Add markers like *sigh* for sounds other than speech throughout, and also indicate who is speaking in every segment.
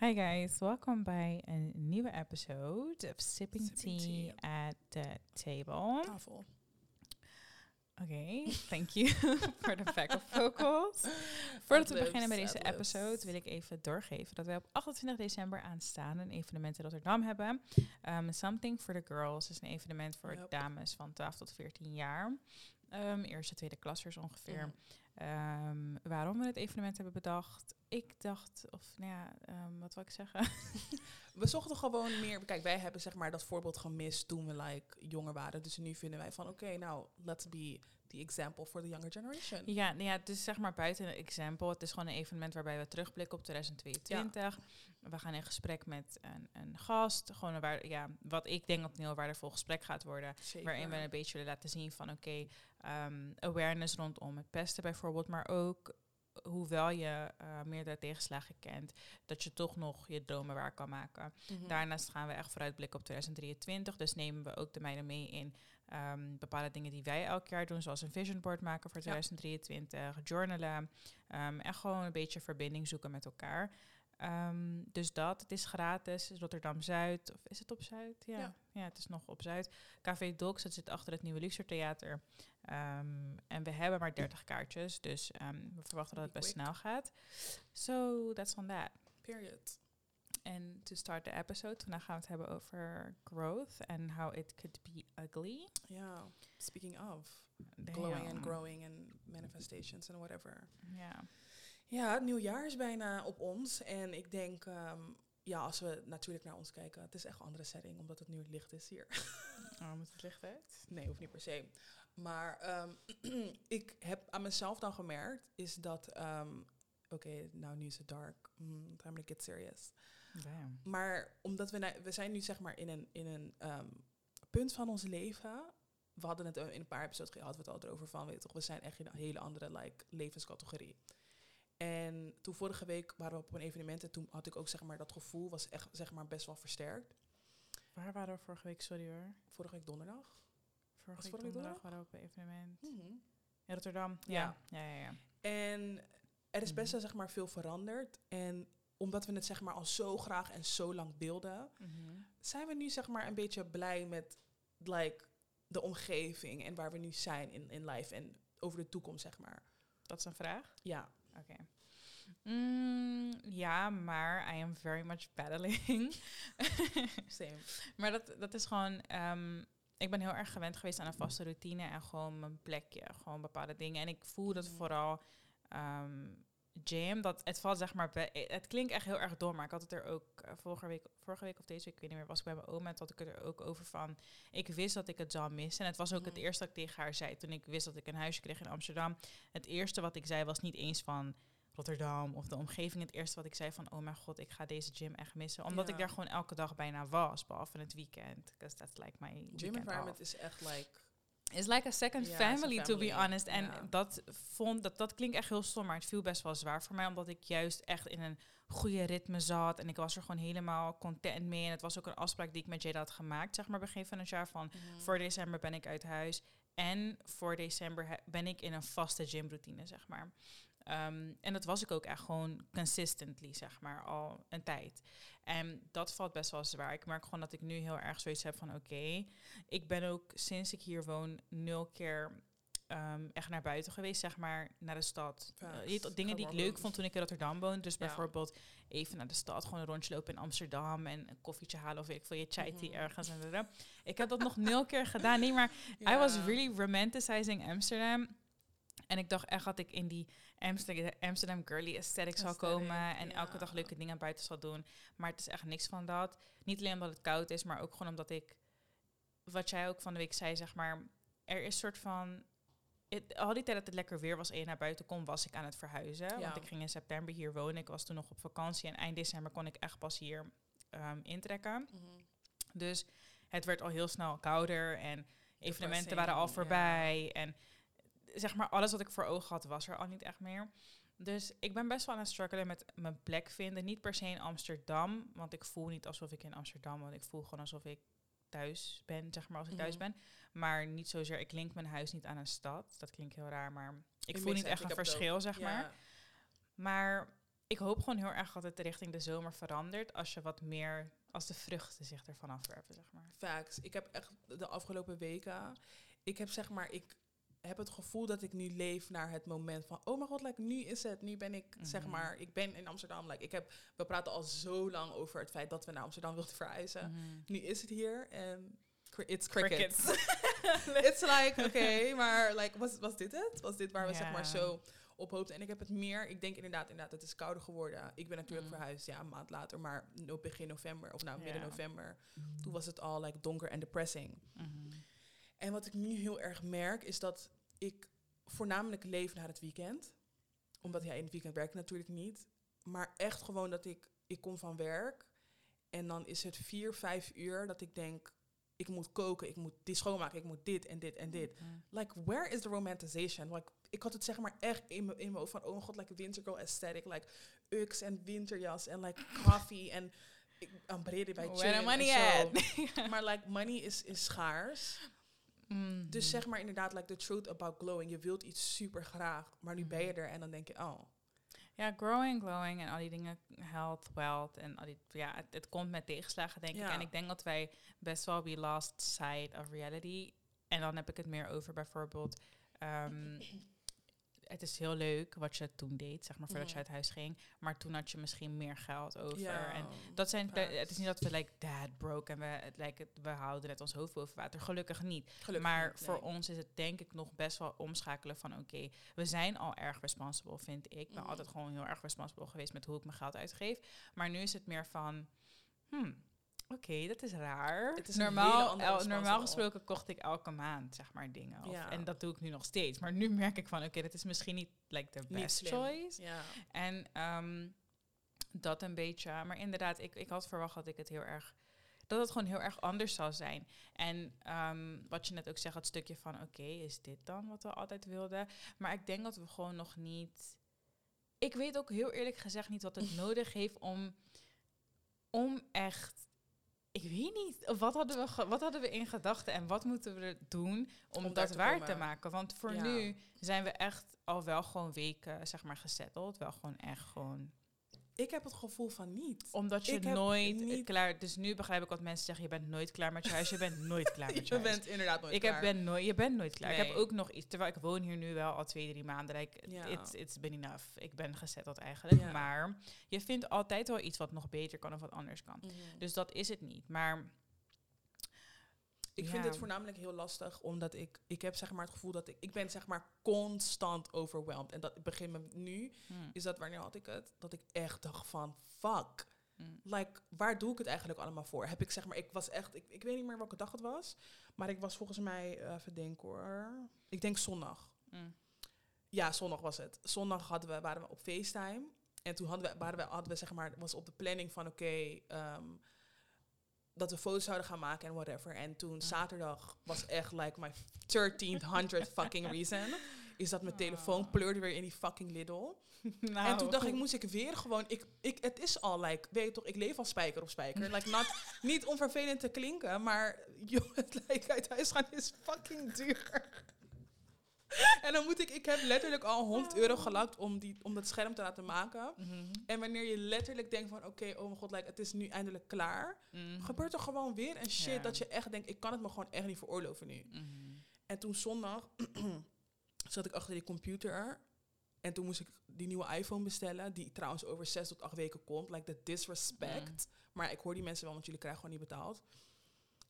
Speaker 1: Hi guys, welkom bij een nieuwe episode of Sipping,
Speaker 2: Sipping
Speaker 1: Tea,
Speaker 2: tea
Speaker 1: at the Table.
Speaker 2: Tafel.
Speaker 1: Oké, thank you *laughs* for the backup vocals. *laughs* Voordat we beginnen met deze episode wil ik even doorgeven dat wij op 28 december aanstaan een evenement in Rotterdam hebben. Um, Something for the Girls is een evenement voor
Speaker 2: Yep.
Speaker 1: dames van 12 tot 14 jaar. Um, eerste, tweede klassers ongeveer.
Speaker 2: Mhm.
Speaker 1: Ehm, waarom we het evenement hebben bedacht? Ik dacht, of nou ja, ehm, wat wil ik zeggen?
Speaker 2: We zochten gewoon meer. Kijk, wij hebben zeg maar dat voorbeeld gemist toen we like jonger waren. Dus nu vinden wij van oké, nou, let's be the example for the younger generation.
Speaker 1: Ja, nou ja, het is zeg maar buiten een example. Het is gewoon een evenement waarbij we terugblikken op 2022. We gaan in gesprek met een, een gast. Gewoon een waar, ja, wat ik denk dat een heel waardevol gesprek gaat worden.
Speaker 2: Zeker.
Speaker 1: Waarin we een beetje willen laten zien van oké, ehm, awareness rondom het pesten bijvoorbeeld. Maar ook hoewel je eh, meerdere tegenslagen kent, dat je toch nog je dromen waar kan maken.
Speaker 2: Mhm.
Speaker 1: Daarnaast gaan we echt vooruitblikken op 2023. Dus nemen we ook de meiden mee in ehm, bepaalde dingen die wij elk jaar doen. Zoals een vision board maken voor
Speaker 2: Ja.
Speaker 1: 2023, journalen. ehm, en gewoon een beetje verbinding zoeken met elkaar. Ehm, dus dat, het is gratis. Rotterdam Zuid, of is het op Zuid? Ja, ja.
Speaker 2: Ja.
Speaker 1: het is nog op Zuid. Café Docs, dat zit achter het nieuwe Luxor Theater. Ehm, en we hebben maar 30 kaartjes, dus ehm, we verwachten dat het best snel gaat. So, that's on that.
Speaker 2: Period.
Speaker 1: En to start the episode, vandaag gaan we het hebben over growth and how it could be ugly.
Speaker 2: Ja. Speaking of glowing and growing and manifestations and whatever.
Speaker 1: Ja.
Speaker 2: Ja, het nieuwjaar is bijna op ons. En ik denk, ehm, ja, als we natuurlijk naar ons kijken, het is echt een andere setting, omdat het nu licht is hier. *laughs*
Speaker 1: Oh, moet het licht uit?
Speaker 2: Nee, hoeft niet per se. Maar ehm, *clears throat* ik heb aan mezelf dan gemerkt, is dat, ehm, oké, nou nu is het dark, mm, time to get serious.
Speaker 1: Damn.
Speaker 2: Maar omdat we, we zijn nu zeg maar in een, in een punt van ons leven. We hadden het in een paar episodes gehad, we het al erover van, weet je toch, we zijn echt in een hele andere like, levenscategorie. En toen vorige week waren we op een evenement en toen had ik ook zeg maar dat gevoel was echt zeg maar best wel versterkt.
Speaker 1: Waar waren we vorige week? Sorry hoor.
Speaker 2: Vorige week donderdag.
Speaker 1: Vorige week
Speaker 2: vorige week
Speaker 1: donderdag waren we op een evenement.
Speaker 2: Mhm.
Speaker 1: In Rotterdam?
Speaker 2: Ja.
Speaker 1: Ja, ja, ja. ja.
Speaker 2: En er is best
Speaker 1: Mhm.
Speaker 2: wel zeg maar veel veranderd. En omdat we het zeg maar al zo graag en zo lang wilden,
Speaker 1: Mhm.
Speaker 2: zijn we nu zeg maar een beetje blij met like, de omgeving en waar we nu zijn in, in life en over de toekomst, zeg maar.
Speaker 1: Dat is een vraag?
Speaker 2: Ja,
Speaker 1: Oké. Mm, ja, maar I am very much battling. *laughs*
Speaker 2: same.
Speaker 1: Maar dat, dat is gewoon. ehm, ik ben heel erg gewend geweest aan een vaste routine en gewoon mijn plekje, gewoon bepaalde dingen. En ik voel dat
Speaker 2: Mhm.
Speaker 1: vooral ehm jam, dat het valt zeg maar. bij- het klinkt echt heel erg dom, maar ik had het er ook eh, vorige week, vorige week of deze week, ik weet niet meer, was ik bij mijn oma en toen had ik het er ook over van. Ik wist dat ik het zou missen. En het was ook het eerste dat ik tegen haar zei toen ik wist dat ik een huisje kreeg in Amsterdam. Het eerste wat ik zei was niet eens van. Rotterdam of de omgeving. Het eerste wat ik zei van, oh mijn god, ik ga deze gym echt missen. Omdat ik daar gewoon elke dag bijna was, behalve het weekend. Because that's like my
Speaker 2: Gym environment
Speaker 1: off.
Speaker 2: is echt like...
Speaker 1: It's like a second
Speaker 2: Ja, it's a
Speaker 1: family, to be honest. En
Speaker 2: Ja.
Speaker 1: dat vond, dat, dat klinkt echt heel stom, maar het viel best wel zwaar voor mij. Omdat ik juist echt in een goede ritme zat. En ik was er gewoon helemaal content mee. En het was ook een afspraak die ik met Jada had gemaakt, zeg maar, begin van het jaar. Van,
Speaker 2: Mhm.
Speaker 1: voor december ben ik uit huis. En voor december ben ik in een vaste gymroutine, zeg maar. Ehm, en dat was ik ook echt gewoon consistently, zeg maar, al een tijd. En dat valt best wel zwaar. Ik merk gewoon dat ik nu heel erg zoiets heb van... oké, ik ben ook sinds ik hier woon nul keer ehm, echt naar buiten geweest, zeg maar, naar de stad. Eh, dingen die ik leuk vond toen ik in Rotterdam woonde. Dus
Speaker 2: Ja.
Speaker 1: bijvoorbeeld even naar de stad, gewoon een rondje lopen in Amsterdam... en een koffietje halen of ik wil je chai tea
Speaker 2: Mhm.
Speaker 1: ergens. En ik heb dat nog nul keer gedaan. Nee, maar *laughs* I
Speaker 2: Ja.
Speaker 1: was really romanticizing Amsterdam. En ik dacht echt dat ik in die Amsterdam, Amsterdam girly aesthetic zou
Speaker 2: Aesthetic,
Speaker 1: komen. En elke dag leuke dingen buiten zal doen. Maar het is echt niks van dat. Niet alleen omdat het koud is, maar ook gewoon omdat ik... Wat jij ook van de week zei, zeg maar... Er is soort van... Het, al die tijd dat het lekker weer was en je naar buiten kon, was ik aan het verhuizen.
Speaker 2: Ja.
Speaker 1: Want ik ging in september hier wonen. Ik was toen nog op vakantie. En eind december kon ik echt pas hier ehm, intrekken.
Speaker 2: Mhm.
Speaker 1: Dus het werd al heel snel kouder en evenementen waren al
Speaker 2: ja.
Speaker 1: voorbij. En zeg maar, alles wat ik voor ogen had, was er al niet echt meer. Dus ik ben best wel aan het struggelen met mijn plek vinden. Niet per se in Amsterdam, want ik voel niet alsof ik in Amsterdam woon. Ik voel gewoon alsof ik thuis ben, zeg maar, als ik thuis
Speaker 2: Mhm.
Speaker 1: ben. Maar niet zozeer, ik link mijn huis niet aan een stad. Dat klinkt heel raar, maar ik voel niet echt een verschil, zeg
Speaker 2: Ja.
Speaker 1: maar. Maar ik hoop gewoon heel erg dat het richting de zomer verandert. Als je wat meer, als de vruchten zich ervan afwerpen, zeg maar.
Speaker 2: Facts. Ik heb echt de afgelopen weken, ik heb zeg maar, ik heb het gevoel dat ik nu leef naar het moment van, oh mijn god, like, nu is het, nu ben ik, zeg
Speaker 1: Mhm.
Speaker 2: maar, ik ben in Amsterdam. Like, ik heb, we praten al zo lang over het feit dat we naar Amsterdam wilden verhuizen.
Speaker 1: Mhm.
Speaker 2: Nu is het hier en it's crickets. *laughs* *laughs* it's like, oké, maar like, was, was dit het? Was dit waar we zeg maar zo op hoopten? En ik heb het meer, ik denk inderdaad, inderdaad, het is kouder geworden. Ik ben natuurlijk
Speaker 1: Mm.
Speaker 2: verhuisd, ja, een maand later, maar begin november, of nou, midden november. Toen was het al like donker en depressing.
Speaker 1: Mhm.
Speaker 2: En wat ik nu heel erg merk, is dat ik voornamelijk leef naar het weekend. Omdat ja, in het weekend werk ik natuurlijk niet. Maar echt gewoon dat ik, ik kom van werk. En dan is het vier, vijf uur dat ik denk, ik moet koken, ik moet dit schoonmaken, ik moet dit en dit en dit.
Speaker 1: Mhm.
Speaker 2: Like, where is the romanticization? Like, ik had het zeg maar echt in mijn in mijn hoofd van, oh mijn god, like wintergirl aesthetic. Like, ux en winterjas en like coffee en ik bij
Speaker 1: Where the
Speaker 2: Chin
Speaker 1: money at? *laughs* *laughs*
Speaker 2: Maar like, money is, is schaars.
Speaker 1: Mhm.
Speaker 2: Dus zeg maar inderdaad, like the truth about glowing. Je wilt iets super graag, maar nu ben je er en dan denk je, oh.
Speaker 1: Ja, growing, glowing en al die dingen, health, wealth en al die, ja, het, het komt met tegenslagen, denk ik. En ik denk dat wij best wel we lost sight of reality. En dan heb ik het meer over bijvoorbeeld, ehm, het is heel leuk wat je toen deed, zeg maar, voordat je uit huis ging. Maar toen had je misschien meer geld over.
Speaker 2: Ja,
Speaker 1: En dat zijn, het is niet dat we like dad broke en we, het, like, het- we houden net ons hoofd boven water. Gelukkig niet.
Speaker 2: Gelukkig
Speaker 1: maar
Speaker 2: niet,
Speaker 1: voor
Speaker 2: nee.
Speaker 1: ons is het denk ik nog best wel omschakelen van oké, we zijn al erg responsible, vind ik. Ik ben
Speaker 2: Mhm.
Speaker 1: altijd gewoon heel erg responsible geweest met hoe ik mijn geld uitgeef. Maar nu is het meer van, hmm, oké, dat is raar.
Speaker 2: Het is
Speaker 1: normaal, el- normaal gesproken kocht ik elke maand zeg maar dingen. Of,
Speaker 2: Ja.
Speaker 1: En dat doe ik nu nog steeds. Maar nu merk ik van oké, dat is misschien niet like the best choice.
Speaker 2: Ja.
Speaker 1: En ehm, dat een beetje. Maar inderdaad, ik, ik had verwacht dat ik het heel erg. Dat het gewoon heel erg anders zou zijn. En ehm, wat je net ook zegt, het stukje van oké, is dit dan wat we altijd wilden? Maar ik denk dat we gewoon nog niet. Ik weet ook heel eerlijk gezegd niet wat het *laughs* nodig heeft om, om echt. Ik weet niet. Wat hadden we, wat hadden we in gedachten en wat moeten we doen om, dat
Speaker 2: te
Speaker 1: waar te maken? Want voor
Speaker 2: Ja.
Speaker 1: nu zijn we echt al wel gewoon weken, zeg maar, gesetteld. Wel gewoon echt gewoon
Speaker 2: Ik heb het gevoel van niet.
Speaker 1: omdat je
Speaker 2: Ik
Speaker 1: nooit
Speaker 2: niet-
Speaker 1: klaar... Dus nu begrijp ik wat mensen zeggen. Je bent nooit klaar met je huis. Je bent nooit klaar *laughs* met je,
Speaker 2: Je bent inderdaad nooit
Speaker 1: ik
Speaker 2: klaar.
Speaker 1: heb, ben nooit, je bent nooit klaar. Ik heb ook nog iets... Terwijl ik woon hier nu wel al twee, drie maanden. Like,
Speaker 2: Ja.
Speaker 1: it's, it's been enough. Ik ben gezetteld eigenlijk.
Speaker 2: Ja.
Speaker 1: Maar je vindt altijd wel iets wat nog beter kan of wat anders kan.
Speaker 2: Mhm.
Speaker 1: Dus dat is het niet. Maar
Speaker 2: Ik vind dit voornamelijk heel lastig, omdat ik, ik heb zeg maar het gevoel dat ik, ik ben zeg maar constant overwhelmed. En dat begin me nu,
Speaker 1: hmm,
Speaker 2: is dat wanneer had ik het? Dat ik echt dacht van, fuck.
Speaker 1: hmm,
Speaker 2: Like, waar doe ik het eigenlijk allemaal voor? Heb ik zeg maar, ik was echt, ik, ik weet niet meer welke dag het was, maar ik was volgens mij, eh, even denken hoor, ik denk zondag.
Speaker 1: hmm.
Speaker 2: Ja, zondag was het. Zondag hadden we, waren we op FaceTime. En toen hadden we, waren we, hadden we zeg maar, was op de planning van oké, ehm, dat we foto's zouden gaan maken en whatever. En toen zaterdag was echt like my 1300 *laughs* fucking reason. Is dat mijn telefoon pleurde weer in die fucking Lidl. *laughs*
Speaker 1: Nou,
Speaker 2: En toen dacht ik, moest ik weer gewoon, ik, ik, het is al like, weet je toch, ik leef al spijker op spijker. *laughs* Like, not, niet om vervelend te klinken, maar joh, het lijkt uit huis gaan is fucking duur. *laughs* En dan moet ik, ik heb letterlijk al 100 euro gelakt om, die, om dat scherm te laten maken.
Speaker 1: Mhm,
Speaker 2: En wanneer je letterlijk denkt van, oké, oh mijn god, like, het is nu eindelijk klaar.
Speaker 1: mhm,
Speaker 2: Gebeurt er gewoon weer een shit
Speaker 1: Ja.
Speaker 2: dat je echt denkt, ik kan het me gewoon echt niet veroorloven nu.
Speaker 1: mhm.
Speaker 2: En toen zondag *clears throat* zat ik achter die computer. En toen moest ik die nieuwe iPhone bestellen. Die trouwens over zes tot acht weken komt. Like the disrespect. Maar ik hoor die mensen wel, want jullie krijgen gewoon niet betaald.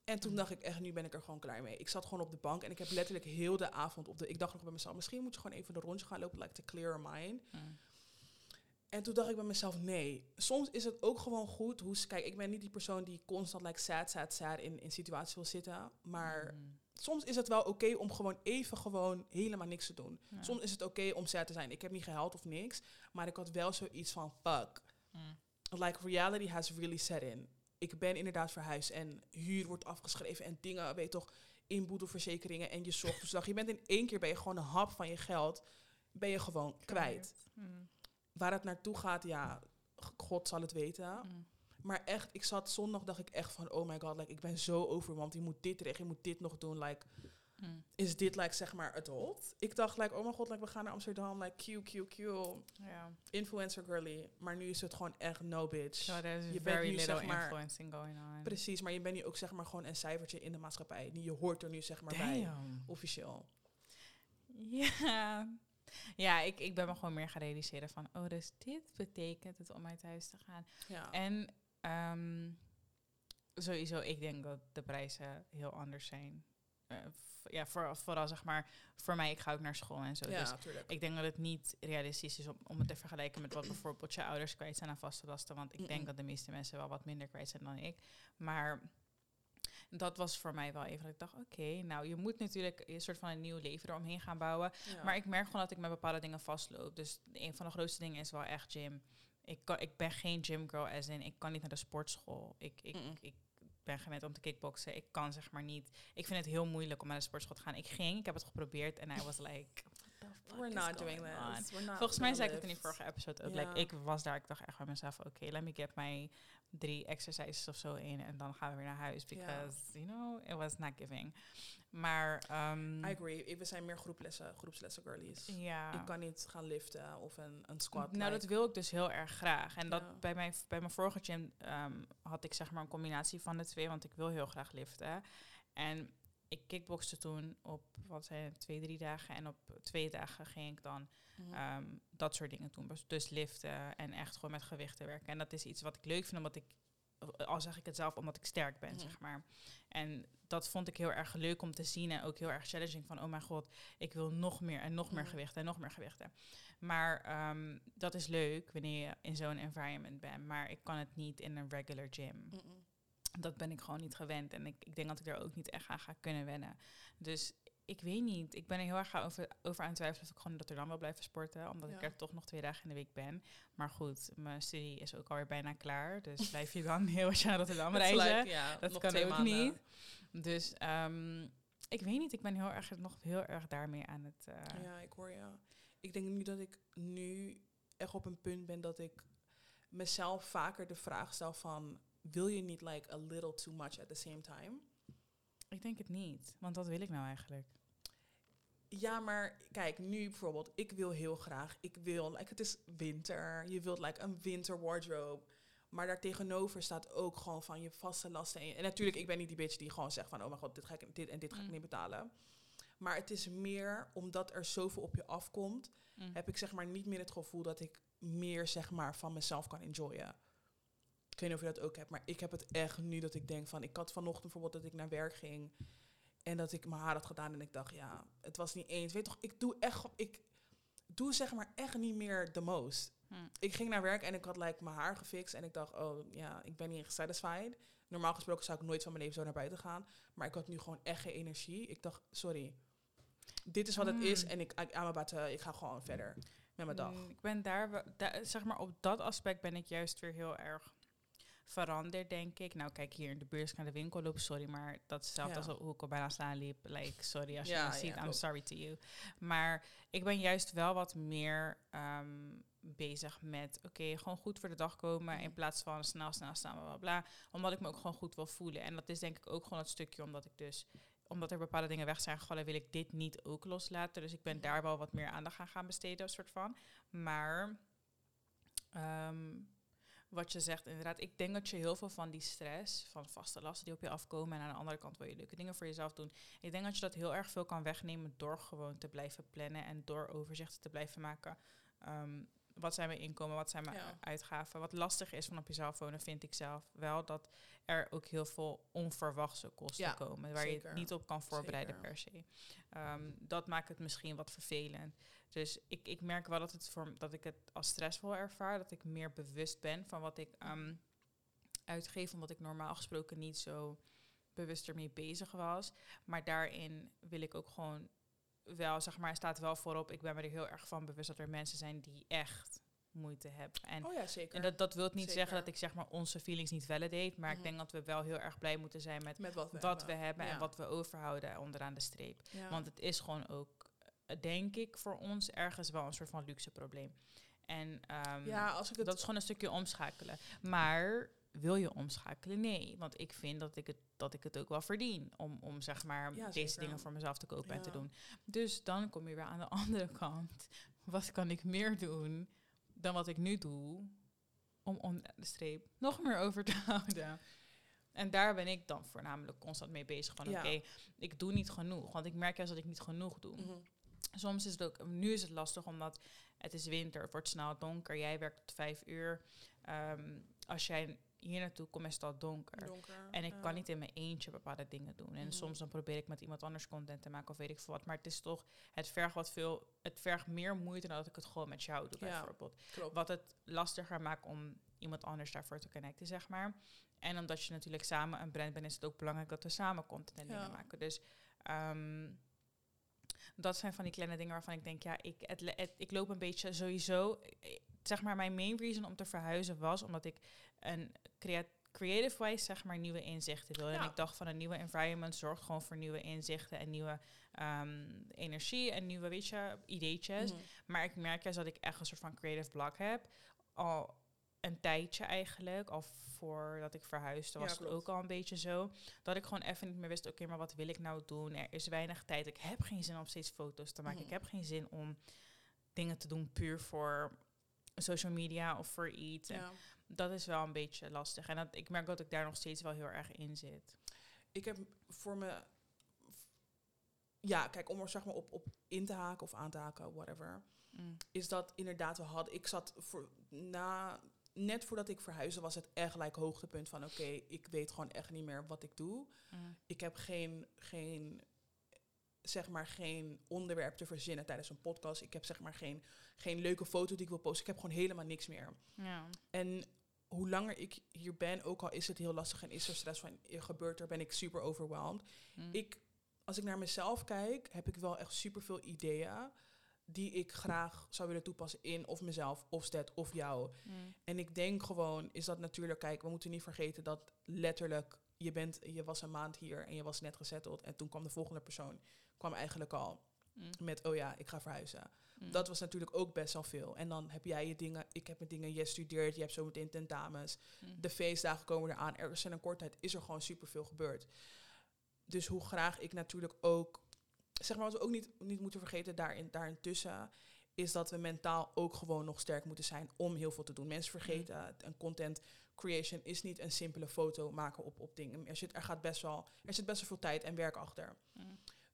Speaker 2: En toen
Speaker 1: Mm.
Speaker 2: dacht ik echt, nu ben ik er gewoon klaar mee. Ik zat gewoon op de bank en ik heb letterlijk heel de avond op de... Ik dacht nog bij mezelf, misschien moet je gewoon even een rondje gaan lopen, like to clear mind.
Speaker 1: Mm.
Speaker 2: En toen dacht ik bij mezelf, nee. Soms is het ook gewoon goed. Hoe, kijk, ik ben niet die persoon die constant like sad, sad, sad in, in situaties wil zitten. Maar
Speaker 1: Mhm.
Speaker 2: soms is het wel oké om gewoon even gewoon helemaal niks te doen.
Speaker 1: Ja.
Speaker 2: Soms is het oké om sad te zijn. Ik heb niet gehuild of niks, maar ik had wel zoiets van fuck.
Speaker 1: Mm.
Speaker 2: Like reality has really set in. Ik ben inderdaad verhuisd en huur wordt afgeschreven en dingen, weet je toch, inboedelverzekeringen en je zorgt. Dus dacht, je bent in één keer ben je gewoon een hap van je geld, ben je gewoon kwijt.
Speaker 1: Mm.
Speaker 2: Waar het naartoe gaat, ja, God zal het weten.
Speaker 1: Mm.
Speaker 2: Maar echt, ik zat zondag, dacht ik echt van, oh my god, like, ik ben zo overweldigd. Je moet dit regelen, je moet dit nog doen. Like,
Speaker 1: Mm.
Speaker 2: is dit like zeg maar adult? Ik dacht like, oh mijn god, like, we gaan naar Amsterdam, like Q, Q, influencer girly. Maar nu is het gewoon echt no bitch.
Speaker 1: So
Speaker 2: Je bent nu, zeg maar,
Speaker 1: influencing going on.
Speaker 2: Precies, maar je bent nu ook zeg maar gewoon een cijfertje in de maatschappij. Je hoort er nu zeg maar bij, officieel.
Speaker 1: Ja. Ja, ik, ik ben me gewoon meer gaan realiseren van... Oh, dus dit betekent het om uit huis te gaan.
Speaker 2: Ja.
Speaker 1: En ehm, sowieso, ik denk dat de prijzen heel anders zijn. Eh, ja, voor, vooral zeg maar, voor mij, ik ga ook naar school en zo. Dus
Speaker 2: ja, natuurlijk.
Speaker 1: ik denk dat het niet realistisch is om, om het te vergelijken met wat *clears throat* bijvoorbeeld je ouders kwijt zijn aan vaste lasten. Want ik denk dat de meeste mensen wel wat minder kwijt zijn dan ik. Maar dat was voor mij wel even dat ik dacht, oké, nou je moet natuurlijk een soort van een nieuw leven eromheen gaan bouwen.
Speaker 2: Ja.
Speaker 1: Maar ik merk gewoon dat ik met bepaalde dingen vastloop. Dus een van de grootste dingen is wel echt gym. Ik, kan, ik ben geen gymgirl, as in, ik kan niet naar de sportschool. Ik, ik ben gewend om te kickboksen. Ik kan zeg maar niet. Ik vind het heel moeilijk om naar de sportschool te gaan. Ik ging, ik heb het geprobeerd en I was like,
Speaker 2: We're not doing this. We're not
Speaker 1: Volgens mij zei ik het in die vorige episode ook. Like, ik was daar, ik dacht echt bij mezelf, oké, let me get my drie exercises of zo in en dan gaan we weer naar huis. Because, you know, it was not giving. Maar, ehm,
Speaker 2: I agree. We zijn meer groeplessen, groepslessen girlies.
Speaker 1: ja.
Speaker 2: Ik kan niet gaan liften of een, een squat.
Speaker 1: Nou, dat wil ik dus heel erg graag. En dat bij, mijn, bij mijn vorige gym ehm, had ik zeg maar een combinatie van de twee, want ik wil heel graag liften. En ik kickboxte toen op, wat zijn het, twee, drie dagen. En op twee dagen ging ik dan
Speaker 2: Mhm.
Speaker 1: ehm, dat soort dingen doen. Dus- Dus liften en echt gewoon met gewichten werken. En dat is iets wat ik leuk vind, omdat ik, al zeg ik het zelf, omdat ik sterk ben,
Speaker 2: Mhm.
Speaker 1: zeg maar. En dat vond ik heel erg leuk om te zien en ook heel erg challenging van, oh mijn god, ik wil nog meer en nog meer
Speaker 2: Mhm.
Speaker 1: gewichten en nog meer gewichten. Maar ehm, dat is leuk wanneer je in zo'n environment bent, maar ik kan het niet in een regular gym. Dat ben ik gewoon niet gewend en ik, ik denk dat ik er ook niet echt aan ga kunnen wennen. Dus ik weet niet. Ik ben er heel erg over, over aan het twijfelen of ik gewoon in Rotterdam wil blijven sporten. Omdat ik er toch nog twee dagen in de week ben. Maar goed, mijn studie is ook alweer bijna klaar. Dus *laughs* blijf je dan heel erg naar Rotterdam reizen.
Speaker 2: ja,
Speaker 1: dat
Speaker 2: nog
Speaker 1: kan ook
Speaker 2: maanden.
Speaker 1: niet. Dus ehm, ik weet niet. Ik ben heel erg, nog heel erg daarmee aan het... eh,
Speaker 2: Ja, ik hoor je. Ik denk nu dat ik nu echt op een punt ben dat ik mezelf vaker de vraag stel van... Wil je niet like a little too much at the same time?
Speaker 1: Ik denk het niet. Want wat wil ik nou eigenlijk?
Speaker 2: Ja, maar kijk, nu bijvoorbeeld, ik wil heel graag, ik wil, like, het is winter, je wilt like een winter wardrobe. Maar daartegenover staat ook gewoon van je vaste lasten. En, je- en natuurlijk, ik ben niet die bitch die gewoon zegt van, oh mijn god, dit, ga ik, dit en dit ga ik
Speaker 1: Mm.
Speaker 2: niet betalen. Maar het is meer, omdat er zoveel op je afkomt,
Speaker 1: Mm.
Speaker 2: heb ik zeg maar niet meer het gevoel dat ik meer zeg maar van mezelf kan enjoyen. Ik weet niet of je dat ook hebt, maar ik heb het echt nu dat ik denk van, ik had vanochtend bijvoorbeeld dat ik naar werk ging en dat ik mijn haar had gedaan en ik dacht, ja, het was niet eens. Weet toch, ik doe echt, ik doe zeg maar echt niet meer the most.
Speaker 1: Mm.
Speaker 2: Ik ging naar werk en ik had like mijn haar gefixt en ik dacht, oh ja, ik ben niet satisfied. Normaal gesproken zou ik nooit van mijn leven zo naar buiten gaan, maar ik had nu gewoon echt geen energie. Ik dacht, sorry, dit is wat het is
Speaker 1: Mm.
Speaker 2: en ik, ik, ga gewoon verder met mijn dag.
Speaker 1: Mm, Ik ben daar, da- zeg maar op dat aspect ben ik juist weer heel erg veranderd, denk ik. Nou, kijk, hier in de buurt ik naar de winkel loop, sorry, maar dat is hetzelfde
Speaker 2: Ja.
Speaker 1: als hoe ik op bijna slaan liep. Like, sorry als je
Speaker 2: Ja,
Speaker 1: me ziet, I'm sorry to you. Maar ik ben juist wel wat meer ehm, bezig met, oké, gewoon goed voor de dag komen in
Speaker 2: Mhm.
Speaker 1: plaats van snel, snel staan, bla, bla, bla. Omdat ik me ook gewoon goed wil voelen. En dat is denk ik ook gewoon het stukje omdat ik dus omdat er bepaalde dingen weg zijn gevallen, wil ik dit niet ook loslaten. Dus ik ben
Speaker 2: Mhm.
Speaker 1: daar wel wat meer aandacht aan gaan besteden, soort van. Maar ehm, wat je zegt, inderdaad, ik denk dat je heel veel van die stress, van vaste lasten die op je afkomen, en aan de andere kant wil je leuke dingen voor jezelf doen. Ik denk dat je dat heel erg veel kan wegnemen door gewoon te blijven plannen en door overzichten te blijven maken. Ehm, wat zijn mijn inkomen, wat zijn mijn
Speaker 2: Ja.
Speaker 1: uitgaven? Wat lastig is van op jezelf wonen, vind ik zelf wel dat er ook heel veel onverwachte kosten
Speaker 2: Ja,
Speaker 1: komen, waar je het niet op kan voorbereiden
Speaker 2: Zeker.
Speaker 1: per se. Ehm, dat maakt het misschien wat vervelend. Dus ik, ik merk wel dat, het voor, dat ik het als stressvol ervaar. Dat ik meer bewust ben van wat ik ehm, uitgeef. Omdat ik normaal gesproken niet zo bewust ermee bezig was. Maar daarin wil ik ook gewoon wel, zeg maar, staat wel voorop. Ik ben me er heel erg van bewust dat er mensen zijn die echt moeite hebben. En,
Speaker 2: Oh ja, zeker.
Speaker 1: en dat, dat wil niet
Speaker 2: Zeker.
Speaker 1: zeggen dat ik zeg maar onze feelings niet validate. Maar
Speaker 2: Mhm.
Speaker 1: ik denk dat we wel heel erg blij moeten zijn met
Speaker 2: met wat we
Speaker 1: wat we
Speaker 2: hebben.
Speaker 1: en wat we overhouden onderaan de streep.
Speaker 2: Ja.
Speaker 1: Want het is gewoon ook, eh, denk ik, voor ons ergens wel een soort van luxe probleem. En ehm,
Speaker 2: ja, als ik het...
Speaker 1: dat is gewoon een stukje omschakelen. Maar wil je omschakelen? Nee, want ik vind dat ik het, dat ik het ook wel verdien om, om zeg maar
Speaker 2: Ja,
Speaker 1: deze dingen voor mezelf te kopen en te doen. Dus dan kom je weer aan de *laughs* andere kant. Wat kan ik meer doen dan wat ik nu doe om om de streep nog meer over te *laughs* houden? En daar ben ik dan voornamelijk constant mee bezig. Van
Speaker 2: Ja.
Speaker 1: oké, ik doe niet genoeg. Want ik merk juist dat ik niet genoeg doe.
Speaker 2: Mhm.
Speaker 1: Soms is het ook, nu is het lastig omdat het is winter, het wordt snel donker. Jij werkt tot vijf uur. Ehm, als jij hier naartoe komt, is het al donker.
Speaker 2: Donker.
Speaker 1: En ik
Speaker 2: ja.
Speaker 1: kan niet in mijn eentje bepaalde dingen doen. En
Speaker 2: Mhm.
Speaker 1: soms dan probeer ik met iemand anders content te maken of weet ik veel wat. Maar het is toch, het vergt wat veel, het vergt meer moeite dan dat ik het gewoon met jou doe,
Speaker 2: Ja.
Speaker 1: bijvoorbeeld.
Speaker 2: Klopt.
Speaker 1: Wat het lastiger maakt om iemand anders daarvoor te connecten, zeg maar. En omdat je natuurlijk samen een brand bent, is het ook belangrijk dat we samen content en
Speaker 2: Ja.
Speaker 1: dingen maken. Dus ehm, dat zijn van die kleine dingen waarvan ik denk, ja, ik, het- ik loop een beetje sowieso. eh, Zeg maar, mijn main reason om te verhuizen was omdat ik een crea creative wise, zeg maar, nieuwe inzichten wil. En ik dacht van een nieuwe environment zorgt gewoon voor nieuwe inzichten en nieuwe ehm, energie en nieuwe, weet je, ideetjes.
Speaker 2: Mhm.
Speaker 1: Maar ik merk juist dat ik echt een soort van creative block heb. Al een tijdje eigenlijk, al voordat ik verhuisde,
Speaker 2: Ja,
Speaker 1: was het ook al een beetje zo. Dat ik gewoon even niet meer wist, oké, maar wat wil ik nou doen? Er is weinig tijd. Ik heb geen zin om steeds foto's te maken.
Speaker 2: Mhm.
Speaker 1: Ik heb geen zin om dingen te doen puur voor social media of voor iets.
Speaker 2: Ja.
Speaker 1: Dat is wel een beetje lastig. En dat, ik merk dat ik daar nog steeds wel heel erg in zit.
Speaker 2: Ik heb voor me... Ja, kijk, om er zeg maar op, op in te haken of aan te haken, whatever.
Speaker 1: Mm.
Speaker 2: Is dat inderdaad, we hadden... Ik zat voor, na... Net voordat ik verhuisde was het echt like hoogtepunt van... Oké, ik weet gewoon echt niet meer wat ik doe.
Speaker 1: Mm.
Speaker 2: Ik heb geen, geen, zeg maar, geen onderwerp te verzinnen tijdens een podcast. Ik heb zeg maar geen, geen leuke foto die ik wil posten. Ik heb gewoon helemaal niks meer.
Speaker 1: Ja.
Speaker 2: En hoe langer ik hier ben, ook al is het heel lastig en is er stress van er gebeurt er, ben ik super overwhelmed.
Speaker 1: Mm.
Speaker 2: Ik, als ik naar mezelf kijk, heb ik wel echt super veel ideeën die ik graag zou willen toepassen in of mezelf, of Stet, of jou.
Speaker 1: Mm.
Speaker 2: En ik denk gewoon, is dat natuurlijk, kijk, we moeten niet vergeten dat letterlijk, je, bent, je was een maand hier en je was net gezetteld. En toen kwam de volgende persoon, kwam eigenlijk al
Speaker 1: Mm.
Speaker 2: met, oh ja, ik ga verhuizen.
Speaker 1: Mm.
Speaker 2: Dat was natuurlijk ook best wel veel. En dan heb jij je dingen, ik heb mijn dingen, jij studeert, je hebt zo meteen tentamens.
Speaker 1: Mm.
Speaker 2: De feestdagen komen eraan. Ergens in een korte tijd is er gewoon superveel gebeurd. Dus hoe graag ik natuurlijk ook, zeg maar, wat we ook niet, niet moeten vergeten daarin, daarintussen, is dat we mentaal ook gewoon nog sterk moeten zijn om heel veel te doen. Mensen vergeten, een content creation is niet een simpele foto maken op, op dingen. Er zit, er, gaat best wel, er zit best wel veel tijd en werk achter.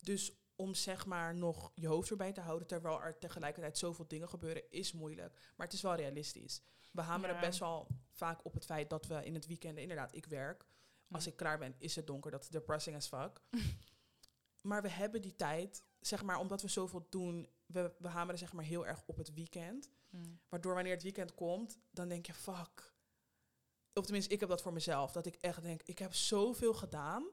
Speaker 2: Dus om zeg maar nog je hoofd erbij te houden terwijl er tegelijkertijd zoveel dingen gebeuren, is moeilijk. Maar het is wel realistisch. We hameren
Speaker 1: Ja.
Speaker 2: best wel vaak op het feit dat we in het weekend, inderdaad, ik werk. Als ik klaar ben, is het donker. Dat is depressing as fuck. *laughs* maar we hebben die tijd, zeg maar, omdat we zoveel doen, we, we hameren zeg maar heel erg op het weekend.
Speaker 1: Mm.
Speaker 2: Waardoor wanneer het weekend komt, dan denk je, fuck. Of tenminste, ik heb dat voor mezelf. Dat ik echt denk, ik heb zoveel gedaan.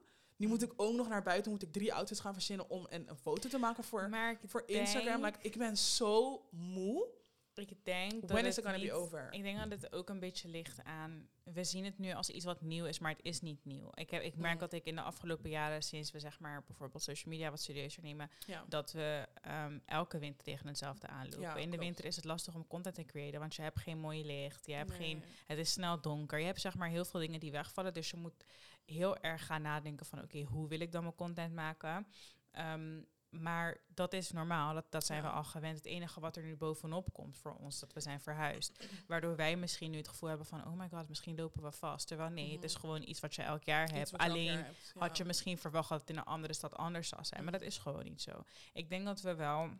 Speaker 2: Nu moet ik ook nog naar buiten, moet ik drie outfits gaan verzinnen om een, een foto te maken voor,
Speaker 1: Maar
Speaker 2: voor Instagram. Like, ik ben zo moe.
Speaker 1: Ik denk dat
Speaker 2: When is
Speaker 1: het
Speaker 2: it gonna be over?
Speaker 1: Ik denk dat het ook een beetje ligt aan. We zien het nu als iets wat nieuw is, maar het is niet nieuw. Ik, heb, ik merk
Speaker 2: Mm.
Speaker 1: dat ik in de afgelopen jaren, sinds we zeg maar bijvoorbeeld social media wat serieuzer nemen,
Speaker 2: Ja.
Speaker 1: dat we ehm, elke winter tegen hetzelfde aanlopen.
Speaker 2: Ja,
Speaker 1: in de
Speaker 2: klopt.
Speaker 1: winter is het lastig om content te creëren, want je hebt geen mooie licht, je hebt
Speaker 2: Nee.
Speaker 1: geen, het is snel donker. Je hebt zeg maar heel veel dingen die wegvallen, dus je moet heel erg gaan nadenken van oké, hoe wil ik dan mijn content maken? Ehm, maar dat is normaal, dat, dat zijn
Speaker 2: Ja.
Speaker 1: we al gewend. Het enige wat er nu bovenop komt voor ons, dat we zijn verhuisd. Waardoor wij misschien nu het gevoel hebben van, oh my god, misschien lopen we vast. Terwijl nee, het is
Speaker 2: Mhm.
Speaker 1: gewoon iets wat je elk jaar
Speaker 2: Iets
Speaker 1: hebt. Alleen
Speaker 2: jaar hebt,
Speaker 1: had je misschien verwacht dat het in een andere stad anders zou zijn. Maar dat is gewoon niet zo. Ik denk dat we wel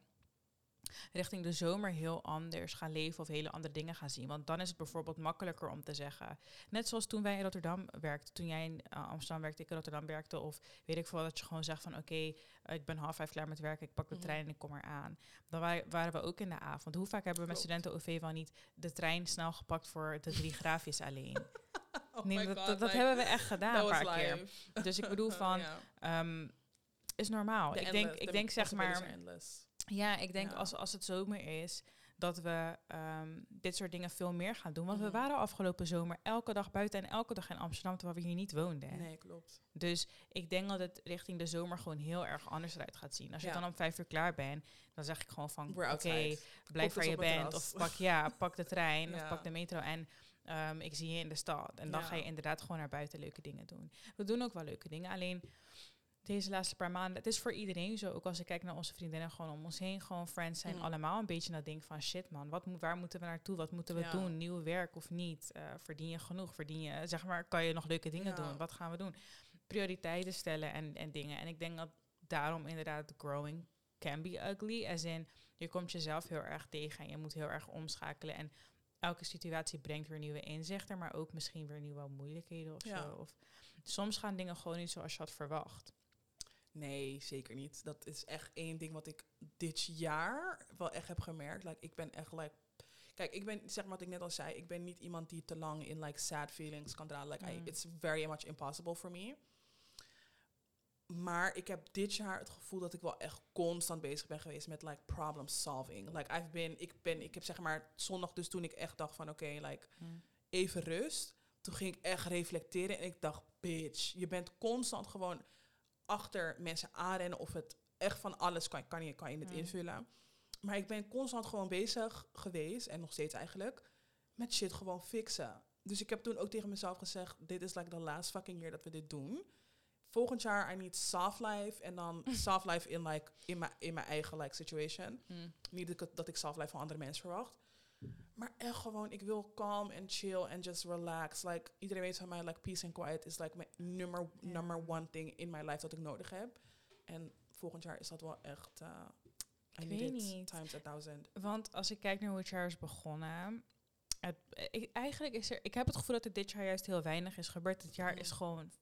Speaker 1: richting de zomer heel anders gaan leven of hele andere dingen gaan zien. Want dan is het bijvoorbeeld makkelijker om te zeggen. Net zoals toen wij in Rotterdam werkten. Toen jij in eh, Amsterdam werkte, ik in Rotterdam werkte. Of weet ik veel, dat je gewoon zegt van oké, eh, ik ben half vijf klaar met werken. Ik pak de
Speaker 2: Mhm.
Speaker 1: trein en ik kom eraan. Dan wa- waren we ook in de avond. Hoe vaak hebben we met studenten OV wel niet de trein snel gepakt voor de drie *laughs* graafjes alleen?
Speaker 2: Oh
Speaker 1: nee, dat,
Speaker 2: God,
Speaker 1: dat,
Speaker 2: like,
Speaker 1: hebben we echt gedaan een paar keer. Dus ik bedoel *laughs* van,
Speaker 2: Ja.
Speaker 1: Ehm, is normaal. Ik denk, ik
Speaker 2: de
Speaker 1: denk zeg maar. Ja, ik denk
Speaker 2: Ja.
Speaker 1: als, als het zomer is, dat we ehm, dit soort dingen veel meer gaan doen. Want we
Speaker 2: Mhm.
Speaker 1: waren afgelopen zomer elke dag buiten en elke dag in Amsterdam, terwijl we hier niet woonden.
Speaker 2: Nee, klopt.
Speaker 1: Dus ik denk dat het richting de zomer gewoon heel erg anders eruit gaat zien. Als je
Speaker 2: Ja.
Speaker 1: dan om vijf uur klaar bent, dan zeg ik gewoon van, oké, blijf waar je bent. Of pak, ja, pak de trein of *laughs* pak de metro. En Ehm, ik zie je in de stad. En dan ga je inderdaad gewoon naar buiten leuke dingen doen. We doen ook wel leuke dingen. Alleen deze laatste paar maanden, het is voor iedereen zo. Ook als ik kijk naar onze vriendinnen gewoon om ons heen, gewoon friends zijn
Speaker 2: Mm.
Speaker 1: allemaal een beetje dat ding van shit man, wat moet, waar moeten we naartoe? Wat moeten we
Speaker 2: Ja.
Speaker 1: doen? Nieuw werk of niet? Eh, verdien je genoeg? Verdien je, zeg maar, kan je nog leuke dingen
Speaker 2: Ja.
Speaker 1: doen? Wat gaan we doen? Prioriteiten stellen en, en dingen. En ik denk dat daarom inderdaad growing can be ugly. As in, je komt jezelf heel erg tegen en je moet heel erg omschakelen. En elke situatie brengt weer nieuwe inzichten, maar ook misschien weer nieuwe moeilijkheden of
Speaker 2: Ja.
Speaker 1: zo. Of soms gaan dingen gewoon niet zoals je had verwacht.
Speaker 2: Nee, zeker niet. Dat is echt één ding wat ik dit jaar wel echt heb gemerkt. Like, ik ben echt like... Kijk, ik ben, zeg maar wat ik net al zei, ik ben niet iemand die te lang in like sad feelings kan draaien. Like, I-
Speaker 1: Mm.
Speaker 2: it's very much impossible for me. Maar ik heb dit jaar het gevoel dat ik wel echt constant bezig ben geweest met like problem solving. Like I've been, ik ben, ik heb zeg maar zondag dus toen ik echt dacht van oké, like even rust. Toen ging ik echt reflecteren en ik dacht, bitch, je bent constant gewoon achter mensen aanrennen of het echt van alles kan, kan, je, kan je het
Speaker 1: Mm.
Speaker 2: invullen. Maar ik ben constant gewoon bezig geweest, en nog steeds eigenlijk, met shit gewoon fixen. Dus ik heb toen ook tegen mezelf gezegd, dit is like the last fucking year dat we dit doen. Volgend jaar I need soft life en dan *laughs* soft life in like in mijn in mijn eigen like situation.
Speaker 1: Mm.
Speaker 2: Niet dat ik, dat ik soft life van andere mensen verwacht. Maar echt gewoon, ik wil calm en chill en just relax. Like, iedereen weet van mij, like, peace and quiet is like mijn nummer,
Speaker 1: Ja.
Speaker 2: number one thing in my life dat ik nodig heb. En volgend jaar is dat wel echt, uh, I
Speaker 1: Ik
Speaker 2: need
Speaker 1: weet
Speaker 2: it
Speaker 1: niet.
Speaker 2: times a thousand.
Speaker 1: Want als ik kijk naar hoe het jaar is begonnen. Het, ik, eigenlijk is er. Ik heb het gevoel dat er dit jaar juist heel weinig is gebeurd. Het jaar is gewoon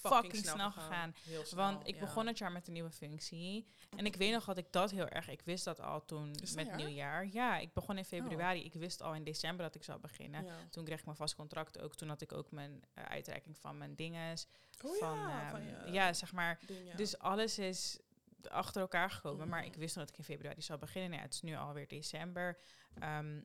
Speaker 1: fucking, snel, gegaan.
Speaker 2: Snel,
Speaker 1: Want ik
Speaker 2: ja.
Speaker 1: begon het jaar met een nieuwe functie. En ik weet nog dat ik dat heel erg. Ik wist dat al toen
Speaker 2: dat
Speaker 1: met
Speaker 2: jaar?
Speaker 1: nieuwjaar. Ja, ik begon in februari. Ik wist al in december dat ik zou beginnen.
Speaker 2: Ja.
Speaker 1: Toen kreeg ik mijn vast contract ook. Toen had ik ook mijn eh, uitreiking van mijn dinges.
Speaker 2: Oh
Speaker 1: van,
Speaker 2: ja, van
Speaker 1: ehm,
Speaker 2: je
Speaker 1: ja, zeg maar. Dus alles is achter elkaar gekomen. Maar
Speaker 2: Mhm.
Speaker 1: ik wist nog dat ik in februari zou beginnen. Nou ja, het is nu alweer december. Ehm,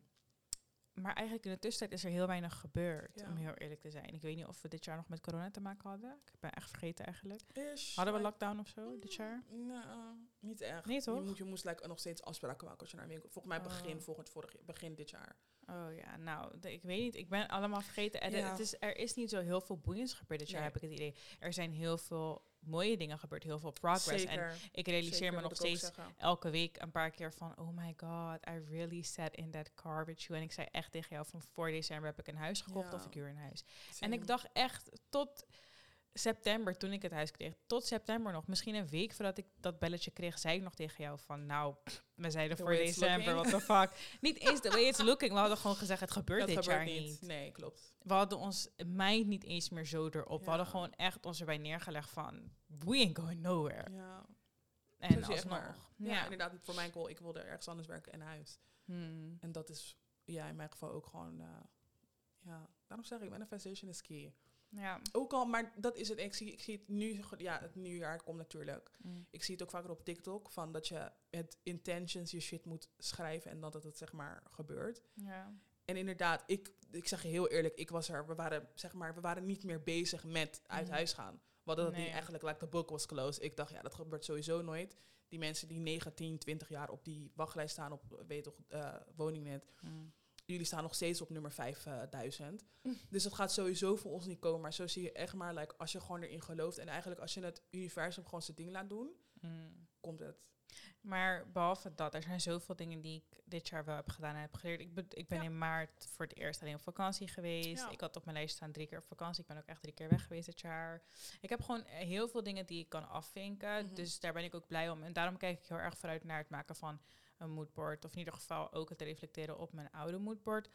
Speaker 1: maar eigenlijk in de tussentijd is er heel weinig gebeurd,
Speaker 2: Ja.
Speaker 1: om heel eerlijk te zijn. Ik weet niet of we dit jaar nog met corona te maken hadden. Ik ben echt vergeten eigenlijk.
Speaker 2: Ish,
Speaker 1: Hadden we lockdown of zo dit jaar?
Speaker 2: Nou, niet echt.
Speaker 1: Nee, toch?
Speaker 2: Je moet, je moest like, nog steeds afspraken maken als je naar een winkel... Volgens mij begin,
Speaker 1: Oh.
Speaker 2: volgend, vorig, begin dit jaar.
Speaker 1: Oh ja, nou, de- ik weet niet. Ik ben allemaal vergeten. En
Speaker 2: Ja.
Speaker 1: het is, er is niet zo heel veel boeiends gebeurd dit jaar,
Speaker 2: Nee.
Speaker 1: heb ik het idee. Er zijn heel veel mooie dingen gebeurd, heel veel progress. En ik realiseer
Speaker 2: Zeker,
Speaker 1: me nog steeds elke week een paar keer van... oh my god, I really sat in that car with you. En ik zei echt tegen jou van voor december heb ik een huis gekocht
Speaker 2: Ja.
Speaker 1: of ik huur een huis. En ik dacht echt tot september, toen ik het huis kreeg, tot september nog, misschien een week voordat ik dat belletje kreeg, zei ik nog tegen jou van, nou, we zeiden
Speaker 2: The
Speaker 1: voor december, what the fuck. niet eens the way it's looking, we hadden gewoon gezegd, het *laughs* gebeurt
Speaker 2: dat
Speaker 1: dit
Speaker 2: gebeurt
Speaker 1: jaar niet.
Speaker 2: Nee, klopt.
Speaker 1: We hadden ons mind niet eens meer zo erop. We hadden gewoon echt ons erbij neergelegd van, we ain't going nowhere.
Speaker 2: Ja.
Speaker 1: En
Speaker 2: echt
Speaker 1: alsnog.
Speaker 2: maar.
Speaker 1: Ja.
Speaker 2: Ja. inderdaad. Voor mijn goal, ik wilde ergens anders werken in huis.
Speaker 1: Hmm.
Speaker 2: En dat is ja, in mijn geval ook gewoon... eh, ja, daarom zeg ik, manifestation is key.
Speaker 1: Ja.
Speaker 2: Ook al, maar dat is het. Ik zie, ik zie het nu, ja, het nieuwjaar komt natuurlijk.
Speaker 1: Mm.
Speaker 2: Ik zie het ook vaker op TikTok, van dat je met intentions je shit moet schrijven en dat het zeg maar gebeurt.
Speaker 1: ja.
Speaker 2: En inderdaad, ik, ik zeg je heel eerlijk, ik was er, we waren, zeg maar, we waren niet meer bezig met uit
Speaker 1: Mhm.
Speaker 2: huis gaan. Hadden dat
Speaker 1: Nee.
Speaker 2: niet eigenlijk, like the book was closed. Ik dacht, ja, dat gebeurt sowieso nooit. Die mensen die 19, 20 jaar op die wachtlijst staan op, weet toch, eh, woningnet.
Speaker 1: Mm.
Speaker 2: Jullie staan nog steeds op nummer 5000. Dus dat gaat sowieso voor ons niet komen. Maar zo zie je echt maar, like, als je gewoon erin gelooft. En eigenlijk als je het universum gewoon zijn ding laat doen,
Speaker 1: Mm.
Speaker 2: komt het.
Speaker 1: Maar behalve dat, er zijn zoveel dingen die ik dit jaar wel heb gedaan en heb geleerd. Ik ben, ik ben
Speaker 2: Ja.
Speaker 1: in maart voor het eerst alleen op vakantie geweest.
Speaker 2: Ja.
Speaker 1: Ik had op mijn lijst staan drie keer op vakantie. Ik ben ook echt drie keer weg geweest dit jaar. Ik heb gewoon eh, heel veel dingen die ik kan afvinken.
Speaker 2: Mhm.
Speaker 1: Dus daar ben ik ook blij om. En daarom kijk ik heel erg vooruit naar het maken van een moodboard. Of in ieder geval ook het reflecteren op mijn oude moodboard.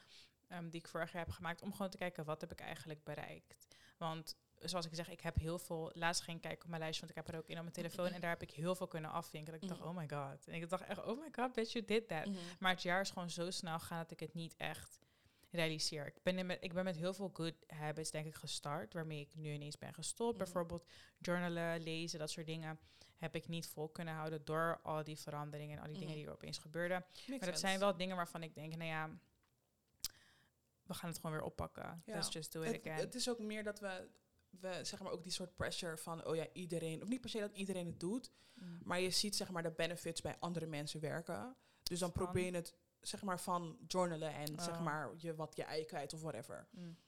Speaker 1: ehm, die ik vorig jaar heb gemaakt. Om gewoon te kijken, wat heb ik eigenlijk bereikt? Want zoals ik zeg, ik heb heel veel... Laatst ging ik kijken op mijn lijst, want ik heb er ook in op mijn telefoon. En daar heb ik heel veel kunnen afvinken. Dat ik dacht,
Speaker 2: Mhm.
Speaker 1: oh my god. En ik dacht echt, oh my god, bitch, you did that. Maar het jaar is gewoon zo snel gegaan dat ik het niet echt realiseer. Ik ben, met, ik ben met heel veel good habits, denk ik, gestart. Waarmee ik nu ineens ben gestopt.
Speaker 2: Mhm.
Speaker 1: Bijvoorbeeld journalen, lezen, dat soort dingen. Heb ik niet vol kunnen houden door al die veranderingen en al die dingen
Speaker 2: Mhm.
Speaker 1: die er opeens gebeurden.
Speaker 2: Makes
Speaker 1: Maar dat
Speaker 2: sense.
Speaker 1: zijn wel dingen waarvan ik denk, nou ja, we gaan het gewoon weer oppakken.
Speaker 2: Ja.
Speaker 1: Let's just do it
Speaker 2: het,
Speaker 1: again.
Speaker 2: het is ook meer dat we, we, zeg maar ook die soort pressure van, oh ja, iedereen, of niet per se dat iedereen het doet,
Speaker 1: Mm.
Speaker 2: maar je ziet zeg maar de benefits bij andere mensen werken. Dus dan
Speaker 1: Van?
Speaker 2: probeer je het zeg maar van journalen en zeg
Speaker 1: Oh.
Speaker 2: maar je, wat je ei kwijt of whatever.
Speaker 1: Mm,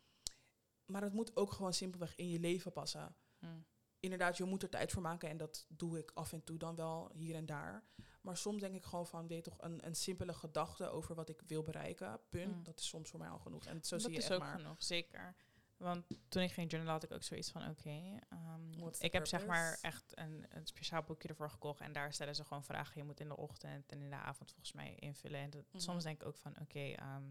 Speaker 2: Maar het moet ook gewoon simpelweg in je leven passen.
Speaker 1: mm,
Speaker 2: Inderdaad, je moet er tijd voor maken en dat doe ik af en toe dan wel hier en daar. Maar soms denk ik gewoon van, weet je toch, een, een simpele gedachte over wat ik wil bereiken, punt,
Speaker 1: Mm.
Speaker 2: dat is soms voor mij al genoeg. En zo
Speaker 1: dat
Speaker 2: zie je
Speaker 1: is
Speaker 2: echt
Speaker 1: ook
Speaker 2: maar.
Speaker 1: genoeg, zeker. Want toen ik ging journalen had ik ook zoiets van, oké, ehm,
Speaker 2: What's the
Speaker 1: ik heb zeg maar echt een, een speciaal boekje ervoor gekocht. En daar stellen ze gewoon vragen. Je moet in de ochtend en in de avond volgens mij invullen. En dat,
Speaker 2: Mhm.
Speaker 1: soms denk ik ook van, oké, ehm,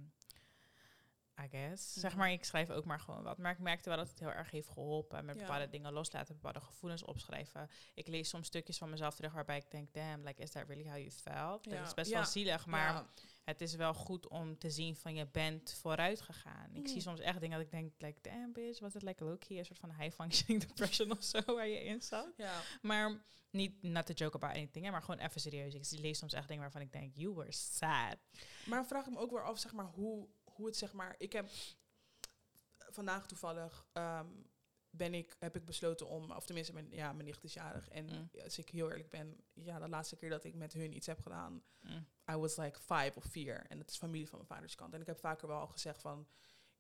Speaker 1: I guess. Zeg
Speaker 2: Mhm.
Speaker 1: maar, ik schrijf ook maar gewoon wat. Maar ik merkte wel dat het heel erg heeft geholpen. Met
Speaker 2: Ja.
Speaker 1: bepaalde dingen loslaten, bepaalde gevoelens opschrijven. Ik lees soms stukjes van mezelf terug waarbij ik denk, damn, like, is that really how you felt?
Speaker 2: Ja.
Speaker 1: Dat is best
Speaker 2: Ja.
Speaker 1: wel zielig, maar het is wel goed om te zien van je bent vooruit gegaan. Ik zie
Speaker 2: Mm.
Speaker 1: soms echt dingen dat ik denk, like, damn bitch, was het like low-key, een soort van high-functioning *laughs* depression of zo waar je in zat. Maar niet, not to joke about anything, hè, maar gewoon even serieus. Ik lees soms echt dingen waarvan ik denk, you were sad.
Speaker 2: Maar vraag me ook weer af, zeg maar, hoe, hoe het zeg maar. Ik heb vandaag toevallig ehm, ben ik, heb ik besloten om, of tenminste, mijn, ja, mijn nicht is jarig. En
Speaker 1: Mm.
Speaker 2: als ik heel eerlijk ben, ja, de laatste keer dat ik met hun iets heb gedaan,
Speaker 1: Mm.
Speaker 2: I was like five of vier. En dat is familie van mijn vaders kant. En ik heb vaker wel al gezegd van,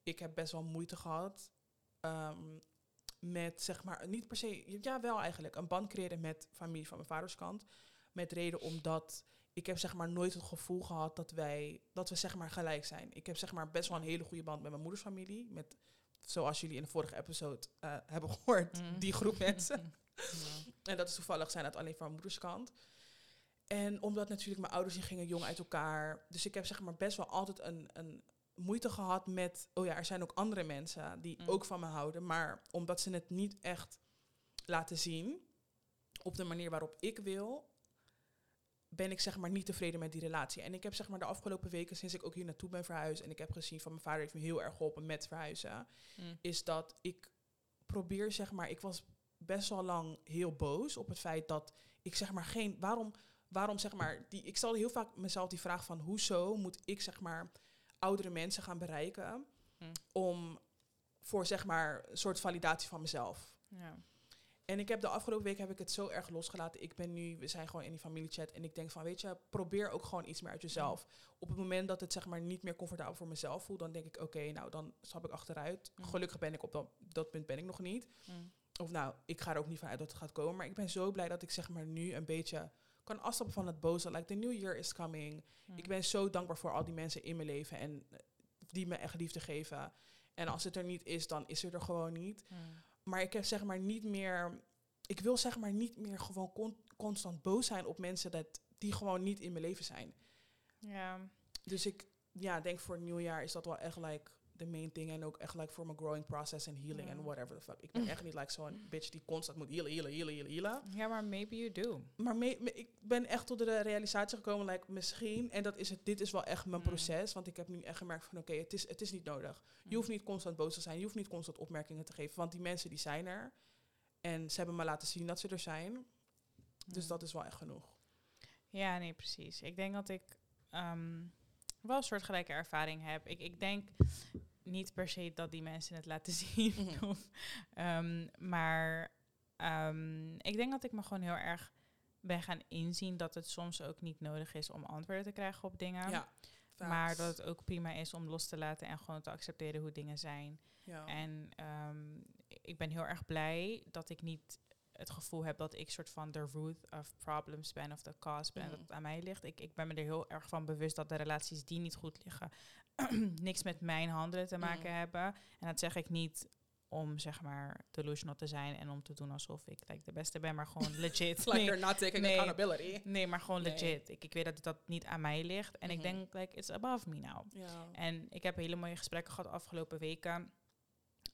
Speaker 2: ik heb best wel moeite gehad ehm, met, zeg maar, niet per se, ja wel eigenlijk, een band creëren met familie van mijn vaders kant. Met reden omdat ik heb zeg maar nooit het gevoel gehad dat wij, dat we zeg maar gelijk zijn. Ik heb zeg maar best wel een hele goede band met mijn moeders familie. Met, zoals jullie in de vorige episode eh, hebben gehoord,
Speaker 1: Mm.
Speaker 2: die groep *laughs* mensen.
Speaker 1: Ja.
Speaker 2: En dat is toevallig zijn het alleen van mijn moeders kant. En omdat natuurlijk mijn ouders die gingen jong uit elkaar. Dus ik heb zeg maar best wel altijd een, een moeite gehad met... Oh ja, er zijn ook andere mensen die
Speaker 1: Mm.
Speaker 2: ook van me houden. Maar omdat ze het niet echt laten zien... op de manier waarop ik wil... ben ik zeg maar niet tevreden met die relatie. En ik heb zeg maar de afgelopen weken, sinds ik ook hier naartoe ben verhuisd... en ik heb gezien van mijn vader heeft me heel erg geholpen met verhuizen
Speaker 1: Mm.
Speaker 2: is dat ik probeer, zeg maar, ik was best wel lang heel boos op het feit dat ik zeg maar geen, waarom, waarom zeg maar, die, ik stelde heel vaak mezelf die vraag van, hoezo moet ik zeg maar oudere mensen gaan bereiken
Speaker 1: Mm.
Speaker 2: om voor zeg maar een soort validatie van mezelf.
Speaker 1: Ja.
Speaker 2: En ik heb de afgelopen week heb ik het zo erg losgelaten. Ik ben nu, we zijn gewoon in die familiechat en ik denk van, weet je, probeer ook gewoon iets meer uit jezelf. Op het moment dat het zeg maar niet meer comfortabel voor mezelf voelt, dan denk ik, oké, nou dan stap ik achteruit.
Speaker 1: Mm.
Speaker 2: Gelukkig ben ik op dat, dat punt ben ik nog niet.
Speaker 1: Mm.
Speaker 2: Of nou, ik ga er ook niet vanuit dat het gaat komen. Maar ik ben zo blij dat ik zeg maar nu een beetje kan afstappen van het boze. Like, the new year is coming.
Speaker 1: Mm.
Speaker 2: Ik ben zo dankbaar voor al die mensen in mijn leven en eh, die me echt liefde geven. En als het er niet is, dan is het er gewoon niet. Maar ik heb zeg maar niet meer. Ik wil zeg maar niet meer gewoon con- constant boos zijn op mensen dat die gewoon niet in mijn leven zijn.
Speaker 1: Ja.
Speaker 2: Dus ik ja, denk voor het nieuwjaar is dat wel echt like the main thing. En ook echt like voor mijn growing process en healing en whatever the fuck. Ik ben echt niet like zo'n bitch die constant moet healen, healen, healen, healen, healen.
Speaker 1: ja, maar maybe you do.
Speaker 2: Maar me- me- ik ben echt tot de realisatie gekomen, like misschien, en dat is het, dit is wel echt mijn
Speaker 1: Mm.
Speaker 2: proces. Want ik heb nu echt gemerkt van oké, het, is, het is niet nodig. Je hoeft niet constant boos te zijn. Je hoeft niet constant opmerkingen te geven. Want die mensen die zijn er. En ze hebben me laten zien dat ze er zijn. Dus
Speaker 1: Mm.
Speaker 2: dat is wel echt genoeg.
Speaker 1: Ja, nee, precies. Ik denk dat ik ehm, wel een soortgelijke ervaring heb. Ik, ik denk niet per se dat die mensen het laten *laughs* zien.
Speaker 2: Mhm.
Speaker 1: of, ehm, maar ehm, ik denk dat ik me gewoon heel erg ben gaan inzien dat het soms ook niet nodig is om antwoorden te krijgen op dingen.
Speaker 2: Ja.
Speaker 1: maar dat het ook prima is om los te laten en gewoon te accepteren hoe dingen zijn.
Speaker 2: Ja.
Speaker 1: En ehm, ik ben heel erg blij dat ik niet het gevoel heb dat ik soort van de root of problems ben of de cause ben,
Speaker 2: Mhm.
Speaker 1: dat het aan mij ligt. Ik, ik ben me er heel erg van bewust dat de relaties die niet goed liggen, *clears throat* niks met mijn handelen te maken
Speaker 2: Mhm.
Speaker 1: hebben. En dat zeg ik niet om zeg maar delusional te zijn en om te doen alsof ik like, de beste ben, maar gewoon *laughs* legit.
Speaker 2: Like
Speaker 1: Nee.
Speaker 2: you're not taking
Speaker 1: Nee.
Speaker 2: accountability.
Speaker 1: Nee, maar gewoon
Speaker 2: Nee.
Speaker 1: legit. Ik, ik weet dat dat niet aan mij ligt. En ik
Speaker 2: Mhm.
Speaker 1: denk, like, it's above me now. En ik heb hele mooie gesprekken gehad de afgelopen weken.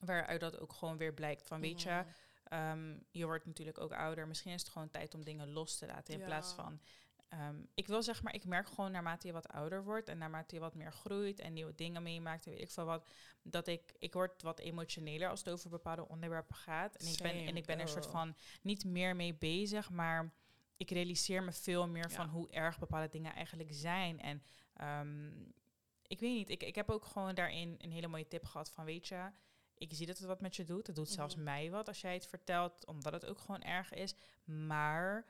Speaker 1: Waaruit dat ook gewoon weer blijkt van, weet je, Ehm, je wordt natuurlijk ook ouder. Misschien is het gewoon tijd om dingen los te laten. In
Speaker 2: Ja.
Speaker 1: plaats van, ehm, ik wil zeg maar, ik merk gewoon naarmate je wat ouder wordt en naarmate je wat meer groeit en nieuwe dingen meemaakt en weet ik veel wat, dat ik, ik word wat emotioneler als het over bepaalde onderwerpen gaat. En ik ben, en ik ben er een soort
Speaker 2: girl.
Speaker 1: van niet meer mee bezig, maar ik realiseer me veel meer van hoe erg bepaalde dingen eigenlijk zijn. En ehm, ik weet niet, ik, ik heb ook gewoon daarin een hele mooie tip gehad van, weet je, ik zie dat het wat met je doet. Het doet zelfs
Speaker 2: Mhm.
Speaker 1: mij wat als jij het vertelt, omdat het ook gewoon erg is. Maar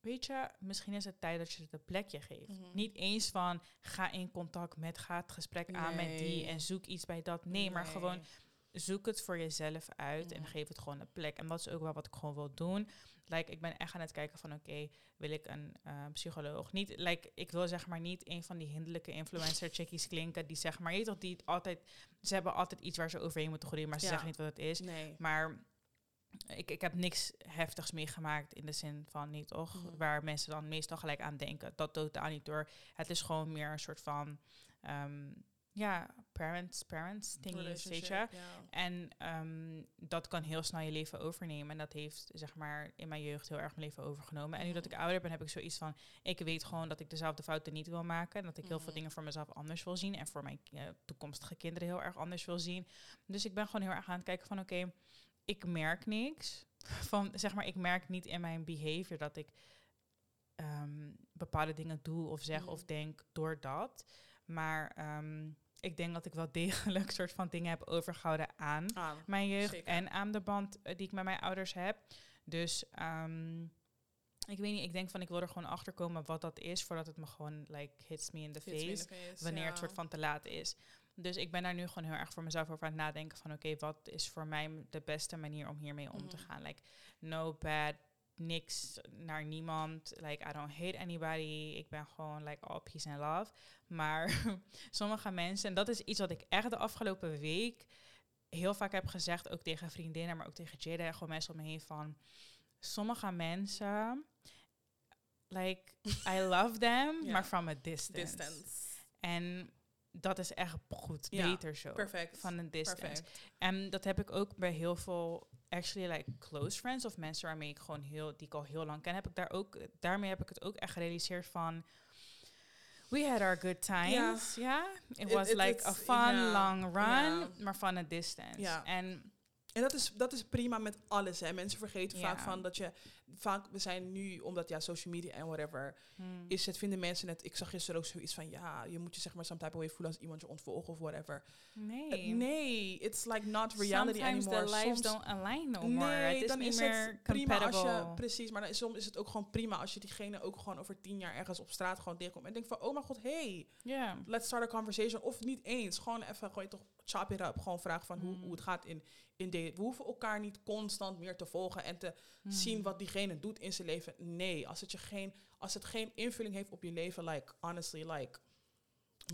Speaker 1: weet je, misschien is het tijd dat je het een plekje geeft.
Speaker 2: Mhm.
Speaker 1: Niet eens van, ga in contact met, ga het gesprek aan met die en zoek iets bij dat. Nee, maar gewoon zoek het voor jezelf uit en geef het gewoon een plek. En dat is ook wel wat ik gewoon wil doen. Like, ik ben echt aan het kijken van, oké, wil ik een eh, psycholoog? Niet, like, ik wil zeg maar niet een van die hinderlijke influencer chickies klinken die zeg maar, je toch, die altijd, ze hebben altijd iets waar ze overheen moeten groeien, maar ze
Speaker 2: Ja.
Speaker 1: zeggen niet wat het is.
Speaker 2: Nee.
Speaker 1: Maar ik, ik heb niks heftigs meegemaakt in de zin van niet, toch?
Speaker 2: Mhm.
Speaker 1: Waar mensen dan meestal gelijk aan denken. Dat totaal niet door. Het is gewoon meer een soort van, ehm, ja, parents, parents ding, weet je. En ehm, dat kan heel snel je leven overnemen. En dat heeft, zeg maar, in mijn jeugd heel erg mijn leven overgenomen. En nu dat ik
Speaker 2: Mhm.
Speaker 1: ouder ben, heb ik zoiets van... Ik weet gewoon dat ik dezelfde fouten niet wil maken. En dat ik heel veel
Speaker 2: Mhm.
Speaker 1: dingen voor mezelf anders wil zien. En voor mijn eh, toekomstige kinderen heel erg anders wil zien. Dus ik ben gewoon heel erg aan het kijken van... Oké, ik merk niks. *laughs* Van, zeg maar, ik merk niet in mijn behavior dat ik ehm, bepaalde dingen doe of zeg
Speaker 2: Mhm.
Speaker 1: of denk door dat. Maar ehm, ik denk dat ik wel degelijk *laughs* soort van dingen heb overgehouden aan
Speaker 2: Ah,
Speaker 1: mijn jeugd
Speaker 2: Zeker.
Speaker 1: en aan de band eh, die ik met mijn ouders heb. Dus ehm, ik weet niet, ik denk van ik wil er gewoon achter komen wat dat is voordat het me gewoon like hits me in the
Speaker 2: hits me in
Speaker 1: face
Speaker 2: the face,
Speaker 1: wanneer
Speaker 2: ja.
Speaker 1: het soort van te laat is. Dus ik ben daar nu gewoon heel erg voor mezelf over aan het nadenken van oké, wat is voor mij de beste manier om hiermee om te
Speaker 2: Mhm.
Speaker 1: gaan? Like no bad, niks naar niemand. Like I don't hate anybody. Ik ben gewoon like all peace and love. Maar *laughs* sommige mensen, en dat is iets wat ik echt de afgelopen week heel vaak heb gezegd, ook tegen vriendinnen, maar ook tegen Jada gewoon mensen om me heen van sommige mensen like I love them, *laughs*
Speaker 2: Ja.
Speaker 1: maar from a distance.
Speaker 2: Distance.
Speaker 1: En dat is echt goed,
Speaker 2: Ja,
Speaker 1: beter zo.
Speaker 2: Perfect.
Speaker 1: Van een distance.
Speaker 2: Perfect.
Speaker 1: En dat heb ik ook bij heel veel, actually like close friends of mensen waarmee ik gewoon heel, die ik al heel lang ken, heb ik daar ook, daarmee heb ik het ook echt gerealiseerd van, we had our good times, ja. It
Speaker 2: It-
Speaker 1: was
Speaker 2: it-
Speaker 1: like a fun long run, maar van a distance.
Speaker 2: Ja.
Speaker 1: En
Speaker 2: En dat is, dat is prima met alles. Hè. Mensen vergeten
Speaker 1: Ja.
Speaker 2: vaak van dat je... Vaak, we zijn nu, omdat ja, social media en whatever...
Speaker 1: hmm,
Speaker 2: Is het, vinden mensen het... Ik zag gisteren ook zoiets van... Ja, je moet je zeg maar some type way voelen als iemand je ontvolgt of whatever.
Speaker 1: nee.
Speaker 2: Eh, nee, it's like not reality
Speaker 1: Sometimes
Speaker 2: anymore.
Speaker 1: the lives
Speaker 2: Soms-
Speaker 1: don't align no more.
Speaker 2: Nee,
Speaker 1: Het is
Speaker 2: dan
Speaker 1: niet
Speaker 2: is
Speaker 1: meer
Speaker 2: het prima als je... Precies, maar dan is, soms is het ook gewoon prima als je diegene ook gewoon over tien jaar ergens op straat gewoon tegenkomt. En denkt van, oh mijn god, hey, let's start a conversation. Of niet eens, gewoon even, gewoon toch chop it up. Gewoon vragen van hoe,
Speaker 1: Mm.
Speaker 2: hoe het gaat in, in de... We hoeven elkaar niet constant meer te volgen en te
Speaker 1: Hmm.
Speaker 2: zien wat diegene doet in zijn leven. Nee, als het, je geen, als het geen invulling heeft op je leven, like, honestly, like,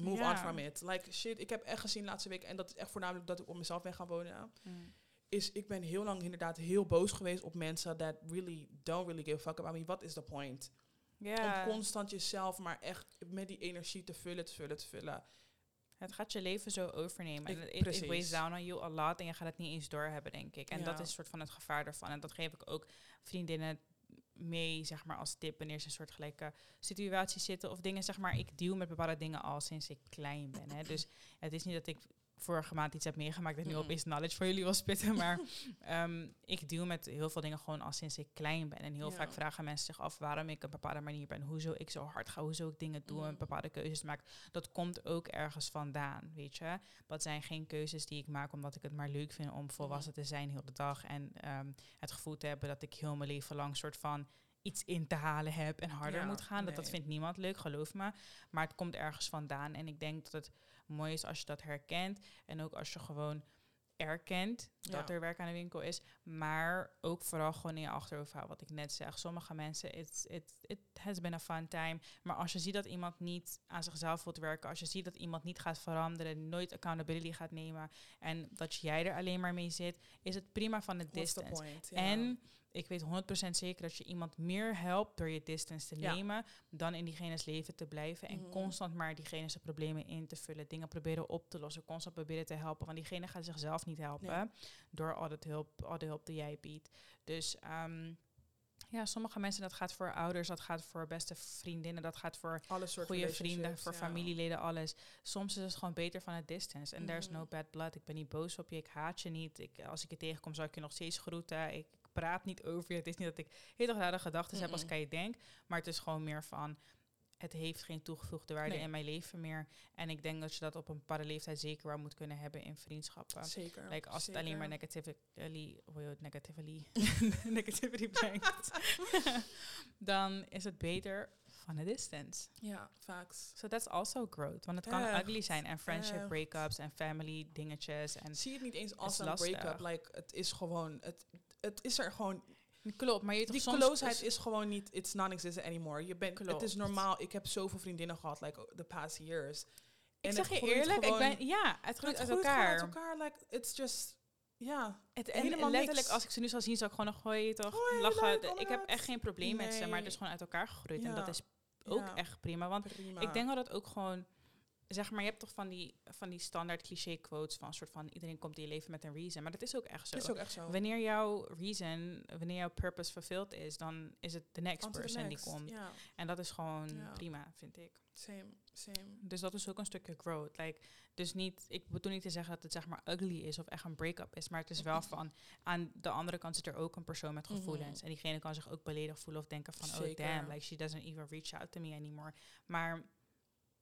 Speaker 2: move on from it. Like, shit, ik heb echt gezien laatste week, en dat is echt voornamelijk dat ik op mezelf ben gaan wonen,
Speaker 1: Hmm.
Speaker 2: is ik ben heel lang inderdaad heel boos geweest op mensen that really don't really give a fuck about me. What is the point?
Speaker 1: Ja.
Speaker 2: Om constant jezelf maar echt met die energie te vullen, te vullen, te vullen.
Speaker 1: Het gaat je leven zo overnemen.
Speaker 2: Ik-
Speaker 1: En it, it weighs down on you a lot. En je gaat het niet eens doorhebben, denk ik. En dat is een soort van het gevaar ervan. En dat geef ik ook vriendinnen mee, zeg maar, als tip. Wanneer ze in een soort gelijke situatie zitten. Of dingen, zeg maar, ik deal met bepaalde dingen al sinds ik klein ben. Hè. Dus het is niet dat ik vorige maand iets heb meegemaakt dat nu
Speaker 2: Mm-mm.
Speaker 1: opeens knowledge voor jullie wil spitten. Maar *laughs* ehm, ik deal met heel veel dingen gewoon al sinds ik klein ben. En heel
Speaker 2: Ja.
Speaker 1: vaak vragen mensen zich af waarom ik een bepaalde manier ben. Hoezo ik zo hard ga, hoezo ik dingen doe en
Speaker 2: Mm.
Speaker 1: bepaalde keuzes maak. Dat komt ook ergens vandaan, weet je. Dat zijn geen keuzes die ik maak omdat ik het maar leuk vind om volwassen te zijn heel de dag. En ehm, het gevoel te hebben dat ik heel mijn leven lang soort van iets in te halen heb en harder
Speaker 2: Ja,
Speaker 1: moet gaan. Dat, dat vindt niemand leuk, geloof me. Maar het komt ergens vandaan. En ik denk dat het mooi is als je dat herkent. En ook als je gewoon erkent dat
Speaker 2: Ja.
Speaker 1: er werk aan de winkel is. Maar ook vooral gewoon in je achterhoofd houden. Wat ik net zeg. Sommige mensen, it, it, it has been a fun time. Maar als je ziet dat iemand niet aan zichzelf wilt werken. Als je ziet dat iemand niet gaat veranderen. Nooit accountability gaat nemen. En dat jij er alleen maar mee zit. Is het prima van de
Speaker 2: What's
Speaker 1: distance.
Speaker 2: point?
Speaker 1: En ik weet 100% zeker dat je iemand meer helpt door je distance te
Speaker 2: Ja.
Speaker 1: nemen dan in diegene's leven te blijven en
Speaker 2: Mhm.
Speaker 1: constant maar diegene's problemen in te vullen, dingen proberen op te lossen, constant proberen te helpen, want diegene gaat zichzelf niet helpen
Speaker 2: Nee.
Speaker 1: door al, dat hulp, al de hulp die jij biedt. Dus ehm, ja, sommige mensen, dat gaat voor ouders, dat gaat voor beste vriendinnen, dat gaat voor goede vrienden, voor
Speaker 2: ja.
Speaker 1: familieleden, alles. Soms is het gewoon beter van het distance. En there's
Speaker 2: Mhm.
Speaker 1: no bad blood. Ik ben niet boos op je, ik haat je niet. Ik, als ik je tegenkom, zal ik je nog steeds groeten. Ik praat niet over je. Het is niet dat ik heel rare gedachten heb als ik aan je denk. Maar het is gewoon meer van, het heeft geen toegevoegde waarde
Speaker 2: Nee.
Speaker 1: in mijn leven meer. En ik denk dat je dat op een bepaalde leeftijd zeker wel moet kunnen hebben in vriendschappen.
Speaker 2: Zeker.
Speaker 1: Like als het alleen maar negativity, je het negativity, *laughs* negativity brengt, *laughs* dan is het beter van a distance.
Speaker 2: Ja, facts.
Speaker 1: So that's also growth. Want het kan
Speaker 2: Echt,
Speaker 1: ugly zijn en friendship breakups en family dingetjes. En
Speaker 2: Zie het niet eens als een break-up. Like, het is gewoon... Het, het is er gewoon...
Speaker 1: klopt, maar je
Speaker 2: Die closeheid is gewoon niet... It's non-existent anymore. Je bent, het is normaal. Ik heb zoveel vriendinnen gehad, like, the past years.
Speaker 1: Ik zeg je eerlijk, ik ben ja, het groeit
Speaker 2: het
Speaker 1: uit elkaar.
Speaker 2: uit elkaar. Like, it's just... Ja.
Speaker 1: Het, en
Speaker 2: Helemaal
Speaker 1: letterlijk,
Speaker 2: niks.
Speaker 1: als ik ze nu zou zien, zou ik gewoon nog gooien, toch? Lachen.
Speaker 2: leuk,
Speaker 1: ik heb echt geen probleem met ze, maar het is gewoon uit elkaar gegroeid. En dat is ook
Speaker 2: Ja,
Speaker 1: echt prima. Want
Speaker 2: prima.
Speaker 1: ik denk dat het ook gewoon, zeg maar, je hebt toch van die, van die standaard cliché quotes van soort van iedereen komt in je leven met een reason. Maar dat is ook echt zo.
Speaker 2: Het is ook echt zo.
Speaker 1: Wanneer jouw reason, wanneer jouw purpose fulfilled is, dan is het de next person
Speaker 2: next.
Speaker 1: die komt. En dat is gewoon prima, vind ik.
Speaker 2: same, same.
Speaker 1: Dus dat is ook een stukje growth. Like, dus niet, ik bedoel niet te zeggen dat het zeg maar ugly is of echt een break-up is, maar het is wel van, aan de andere kant zit er ook een persoon met gevoelens.
Speaker 2: Mhm.
Speaker 1: En diegene kan zich ook beledigd voelen of denken van, oh damn, like she doesn't even reach out to me anymore. Maar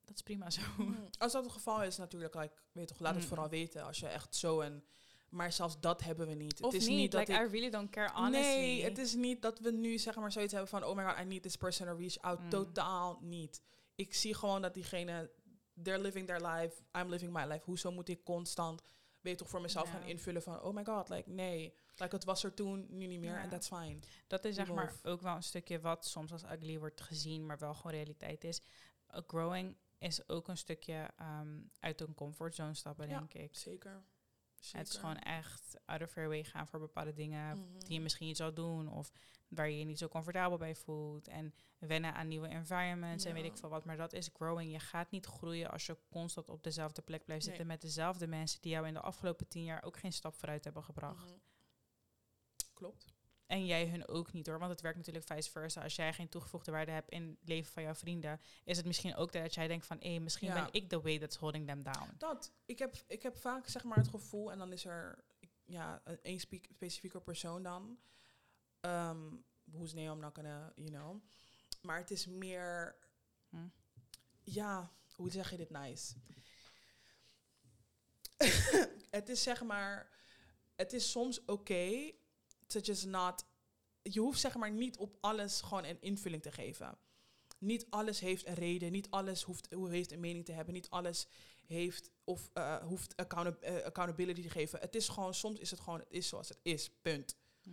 Speaker 1: dat is prima zo.
Speaker 2: Mm. *laughs* Als dat het geval is, natuurlijk, like, weet toch, laat het
Speaker 1: Mm.
Speaker 2: vooral weten. Als je echt zo een... Maar zelfs dat hebben we niet.
Speaker 1: Of
Speaker 2: het is
Speaker 1: niet,
Speaker 2: niet, dat
Speaker 1: like
Speaker 2: ik...
Speaker 1: I really don't care, honestly.
Speaker 2: Nee, het is niet dat we nu zeg maar zoiets hebben van... Oh my god, I need this person to reach out.
Speaker 1: Mm.
Speaker 2: Totaal niet. Ik zie gewoon dat diegene... They're living their life. I'm living my life. Hoezo moet ik constant... Weet toch voor mezelf gaan invullen van... Oh my god, like nee. Like het was er toen, nu niet meer. En that's fine.
Speaker 1: Dat is zeg maar ook wel een stukje wat soms als ugly wordt gezien, maar wel gewoon realiteit is. Uh, growing is ook een stukje ehm, uit een comfortzone stappen,
Speaker 2: Ja.
Speaker 1: denk ik.
Speaker 2: Zeker. Zeker.
Speaker 1: Het is gewoon echt out of your way gaan voor bepaalde dingen
Speaker 2: Mhm.
Speaker 1: die je misschien niet zou doen of waar je je niet zo comfortabel bij voelt. En wennen aan nieuwe environments en weet ik veel wat. Maar dat is growing. Je gaat niet groeien als je constant op dezelfde plek blijft
Speaker 2: Nee.
Speaker 1: zitten met dezelfde mensen die jou in de afgelopen tien jaar ook geen stap vooruit hebben gebracht.
Speaker 2: Mhm. Klopt.
Speaker 1: En jij hun ook niet hoor, want het werkt natuurlijk vice versa. Als jij geen toegevoegde waarde hebt in het leven van jouw vrienden, is het misschien ook dat jij denkt van, hé, misschien
Speaker 2: Ja.
Speaker 1: ben ik the way that's holding them down.
Speaker 2: Dat. Ik heb, ik heb vaak zeg maar het gevoel, en dan is er ja, een specifieke persoon dan. Um, whose name I'm not gonna, you know. Maar het is meer,
Speaker 1: Hm.
Speaker 2: ja, hoe zeg je dit nice? *laughs* het is zeg maar, het is soms oké to just not, je hoeft zeg maar niet op alles gewoon een invulling te geven. Niet alles heeft een reden, niet alles hoeft, heeft een mening te hebben, niet alles heeft of eh, hoeft account eh, accountability te geven. Het is gewoon, soms is het gewoon, het is zoals het is, punt.
Speaker 1: Hm.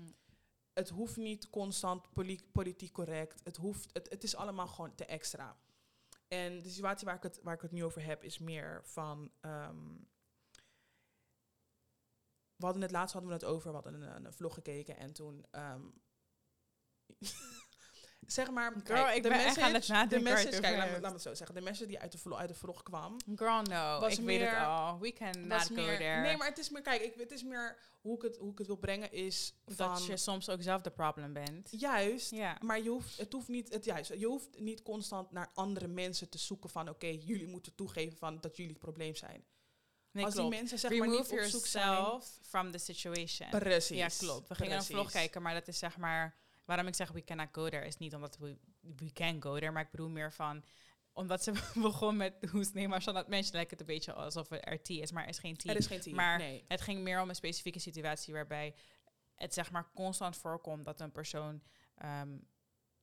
Speaker 2: Het hoeft niet constant poli- politiek correct. Het, hoeft, het, het is allemaal gewoon te extra. En de situatie waar ik het, waar ik het nu over heb is meer van... ehm, we hadden het laatst hadden we het over, we hadden een, een vlog gekeken en toen... ehm, *laughs* zeg maar,
Speaker 1: Girl,
Speaker 2: kijk,
Speaker 1: ik
Speaker 2: de
Speaker 1: ben echt aan het
Speaker 2: de message, kijk, laat me, laat me het zo zeggen. De message die uit de vlog, uit de vlog kwam,
Speaker 1: Girl, no.
Speaker 2: Was
Speaker 1: ik weet het
Speaker 2: meer-
Speaker 1: al. We can not go
Speaker 2: meer...
Speaker 1: there.
Speaker 2: Nee, maar het is meer, kijk, ik, het is meer hoe ik het, hoe ik het wil brengen is van...
Speaker 1: dat je soms ook zelf de problem bent.
Speaker 2: Juist, maar je hoeft, het hoeft niet, het, juist, je hoeft niet constant naar andere mensen te zoeken van, oké, jullie moeten toegeven van dat jullie het probleem zijn.
Speaker 1: Nee,
Speaker 2: Als
Speaker 1: klopt.
Speaker 2: die mensen zeg maar
Speaker 1: Remove
Speaker 2: niet op zoek zijn.
Speaker 1: yourself from the situation.
Speaker 2: Precies.
Speaker 1: Ja, klopt. We gingen een vlog kijken, maar dat is zeg maar... Waarom ik zeg we cannot go there is niet omdat we, we can go there, maar ik bedoel meer van... Omdat ze *laughs* begon met who's name, dat mensen lijkt het een beetje alsof het RT is, maar er is geen T.
Speaker 2: Er is geen team.
Speaker 1: Maar
Speaker 2: nee.
Speaker 1: Het ging meer om een specifieke situatie waarbij het zeg maar constant voorkomt dat een persoon ehm,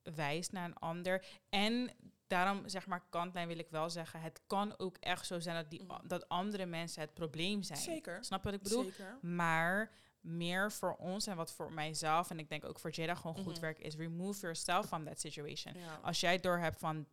Speaker 1: wijst naar een ander. En daarom zeg maar kantlijn wil ik wel zeggen, het kan ook echt zo zijn dat, die,
Speaker 2: Mhm.
Speaker 1: dat andere mensen het probleem zijn.
Speaker 2: Zeker.
Speaker 1: Snap wat ik bedoel?
Speaker 2: Zeker.
Speaker 1: Maar meer voor ons en wat voor mijzelf en ik denk ook voor Jada gewoon goed
Speaker 2: Mhm.
Speaker 1: werkt is remove yourself from that situation.
Speaker 2: Ja.
Speaker 1: Als jij doorhebt van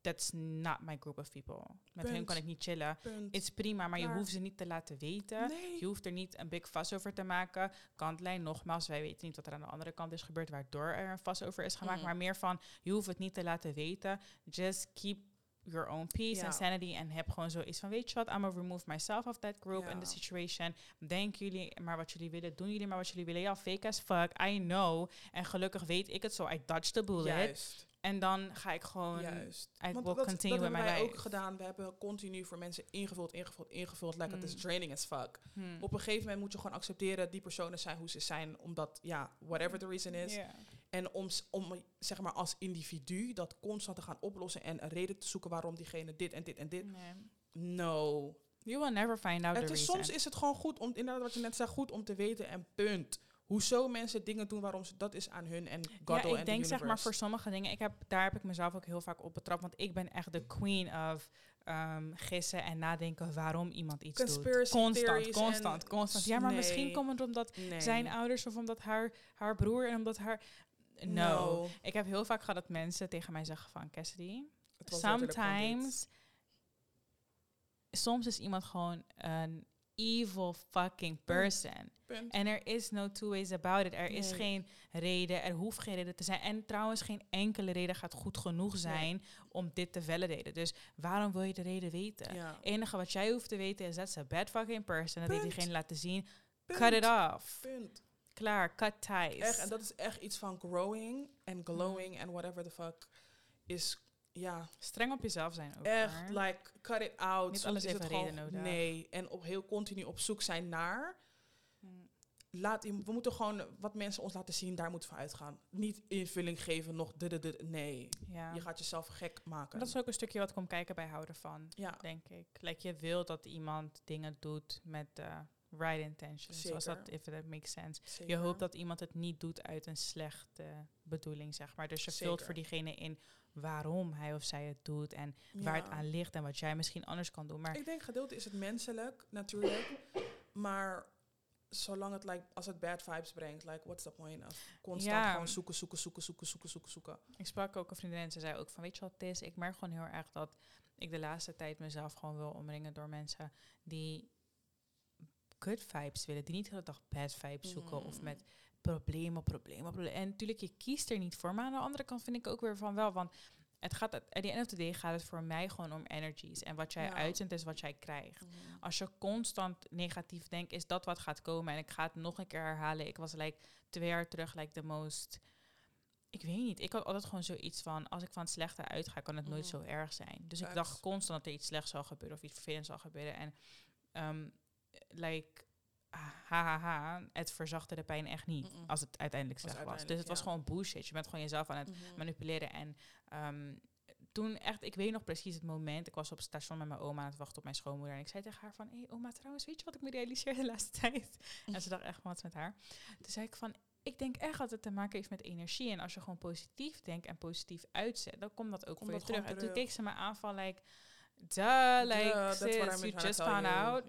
Speaker 1: that's not my group of people. Met hun
Speaker 2: Punt.
Speaker 1: kan ik niet chillen.
Speaker 2: Punt.
Speaker 1: It's prima, maar je hoeft ze niet te laten weten.
Speaker 2: nee.
Speaker 1: Je hoeft er niet een big fuss over te maken. Kantlijn, nogmaals, wij weten niet wat er aan de andere kant is gebeurd, waardoor er een fuss over is gemaakt.
Speaker 2: Mhm.
Speaker 1: Maar meer van, je hoeft het niet te laten weten. Just keep your own peace
Speaker 2: Ja.
Speaker 1: and sanity. En heb gewoon zoiets van, weet je wat, I'm gonna remove myself of that group
Speaker 2: Ja.
Speaker 1: and the situation. Denken jullie maar wat jullie willen, doen jullie maar wat jullie willen. Ja, fake as fuck, I know. En gelukkig weet ik het zo, I dodged the bullet.
Speaker 2: Juist.
Speaker 1: En dan ga ik gewoon...
Speaker 2: Juist.
Speaker 1: I
Speaker 2: Want
Speaker 1: will
Speaker 2: dat,
Speaker 1: continue
Speaker 2: dat hebben wij ook gedaan. We hebben continu voor mensen ingevuld, ingevuld, ingevuld. Like, het is
Speaker 1: Mm.
Speaker 2: draining as fuck.
Speaker 1: Hmm.
Speaker 2: Op een gegeven moment moet je gewoon accepteren... die personen zijn hoe ze zijn. Omdat, ja, whatever the reason is. En om, om zeg maar als individu dat constant te gaan oplossen en een reden te zoeken waarom diegene dit en dit en dit.
Speaker 1: Nee.
Speaker 2: No.
Speaker 1: You will never find out
Speaker 2: Het
Speaker 1: the
Speaker 2: is,
Speaker 1: reason.
Speaker 2: soms is het gewoon goed om, inderdaad wat je net zei, goed om te weten en punt. Hoezo mensen dingen doen waarom ze, dat is aan hun en God
Speaker 1: ja,
Speaker 2: en
Speaker 1: ik denk
Speaker 2: the
Speaker 1: zeg maar voor sommige dingen, ik heb, daar heb ik mezelf ook heel vaak op betrapt, want ik ben echt de queen of ehm, gissen en nadenken waarom iemand iets
Speaker 2: Conspiracy
Speaker 1: doet. Constant, constant, constant. Ja, maar misschien komt het omdat
Speaker 2: Nee.
Speaker 1: zijn ouders of omdat haar, haar broer en omdat haar... No.
Speaker 2: No.
Speaker 1: Ik heb heel vaak gehad dat mensen tegen mij zeggen van, Cassidy, sometimes, soms is iemand gewoon een evil fucking person.
Speaker 2: Punt.
Speaker 1: En er is no two ways about it. Er is geen reden, er hoeft geen reden te zijn. En trouwens, geen enkele reden gaat goed genoeg zijn om dit te valideren. Dus waarom wil je de reden weten?
Speaker 2: Ja.
Speaker 1: Het enige wat jij hoeft te weten is dat ze bad fucking person. Dat heeft diegene laten zien.
Speaker 2: Punt.
Speaker 1: Cut it off.
Speaker 2: Punt.
Speaker 1: Klaar, cut ties.
Speaker 2: Echt, en dat is echt iets van growing en glowing en whatever the fuck is, ja,
Speaker 1: Streng op jezelf zijn ook.
Speaker 2: echt, like, cut it out.
Speaker 1: Niet alles heeft een reden nodig.
Speaker 2: Nee, en op heel continu op zoek zijn naar,
Speaker 1: Mm.
Speaker 2: laat, we moeten gewoon wat mensen ons laten zien, daar moeten we uitgaan. Niet invulling geven, nog de, de, de, nee.
Speaker 1: Ja.
Speaker 2: Je gaat jezelf gek maken.
Speaker 1: Dat is ook een stukje wat ik kom kijken bij houden van,
Speaker 2: ja,
Speaker 1: denk ik. Like, je wil dat iemand dingen doet met de right intentions. Zoals dat,
Speaker 2: Zeker.
Speaker 1: if that makes sense. Je
Speaker 2: zeker.
Speaker 1: hoopt dat iemand het niet doet uit een slechte bedoeling, zeg maar. Dus je vult
Speaker 2: Zeker.
Speaker 1: voor diegene in waarom hij of zij het doet en waar het aan ligt en wat jij misschien anders kan doen. Maar
Speaker 2: Ik denk gedeelte is het menselijk, natuurlijk. maar zolang het, like, als het bad vibes brengt, like, what's the point of constant
Speaker 1: Ja.
Speaker 2: gewoon zoeken, zoeken, zoeken, zoeken, zoeken, zoeken, zoeken.
Speaker 1: ik sprak ook een vriendin en ze zei ook van, weet je wat het is? Ik merk gewoon heel erg dat ik de laatste tijd mezelf gewoon wil omringen door mensen die good vibes willen, die niet de hele dag bad vibes zoeken of
Speaker 2: Mm.
Speaker 1: met problemen, problemen, problemen. En natuurlijk, je kiest er niet voor. Maar aan de andere kant vind ik ook weer van wel, want het gaat, at the end of the day gaat het voor mij gewoon om energies. En wat jij
Speaker 2: Ja.
Speaker 1: uitzendt is wat jij krijgt. Als je constant negatief denkt, is dat wat gaat komen. En ik ga het nog een keer herhalen. Ik was like twee jaar terug like the most... Ik weet niet. Ik had altijd gewoon zoiets van... als ik van het slechte uitga, kan het nooit
Speaker 2: Mhm.
Speaker 1: zo erg zijn. Dus ik dacht constant dat er iets slechts zou gebeuren... of iets vervelends zou gebeuren. En ehm like... Hahaha, het verzachtte de pijn echt niet. Als het uiteindelijk slecht was. Dus het was gewoon bullshit. Je bent gewoon jezelf aan het
Speaker 2: Mhm.
Speaker 1: manipuleren. En ehm, toen echt, ik weet nog precies het moment. Ik was op het station met mijn oma aan het wachten op mijn schoonmoeder. En ik zei tegen haar van, hé hey, oma, trouwens, weet je wat ik me realiseerde de laatste *laughs* tijd? en ze dacht echt, wat met haar? Toen zei ik van, ik denk echt dat het te maken heeft met energie. En als je gewoon positief denkt en positief uitzet, dan komt dat ook voor
Speaker 2: dat gewoon
Speaker 1: terug. En toen keek ze me aan van, like, duh, like, sis,
Speaker 2: I'm
Speaker 1: you just found
Speaker 2: you.
Speaker 1: out.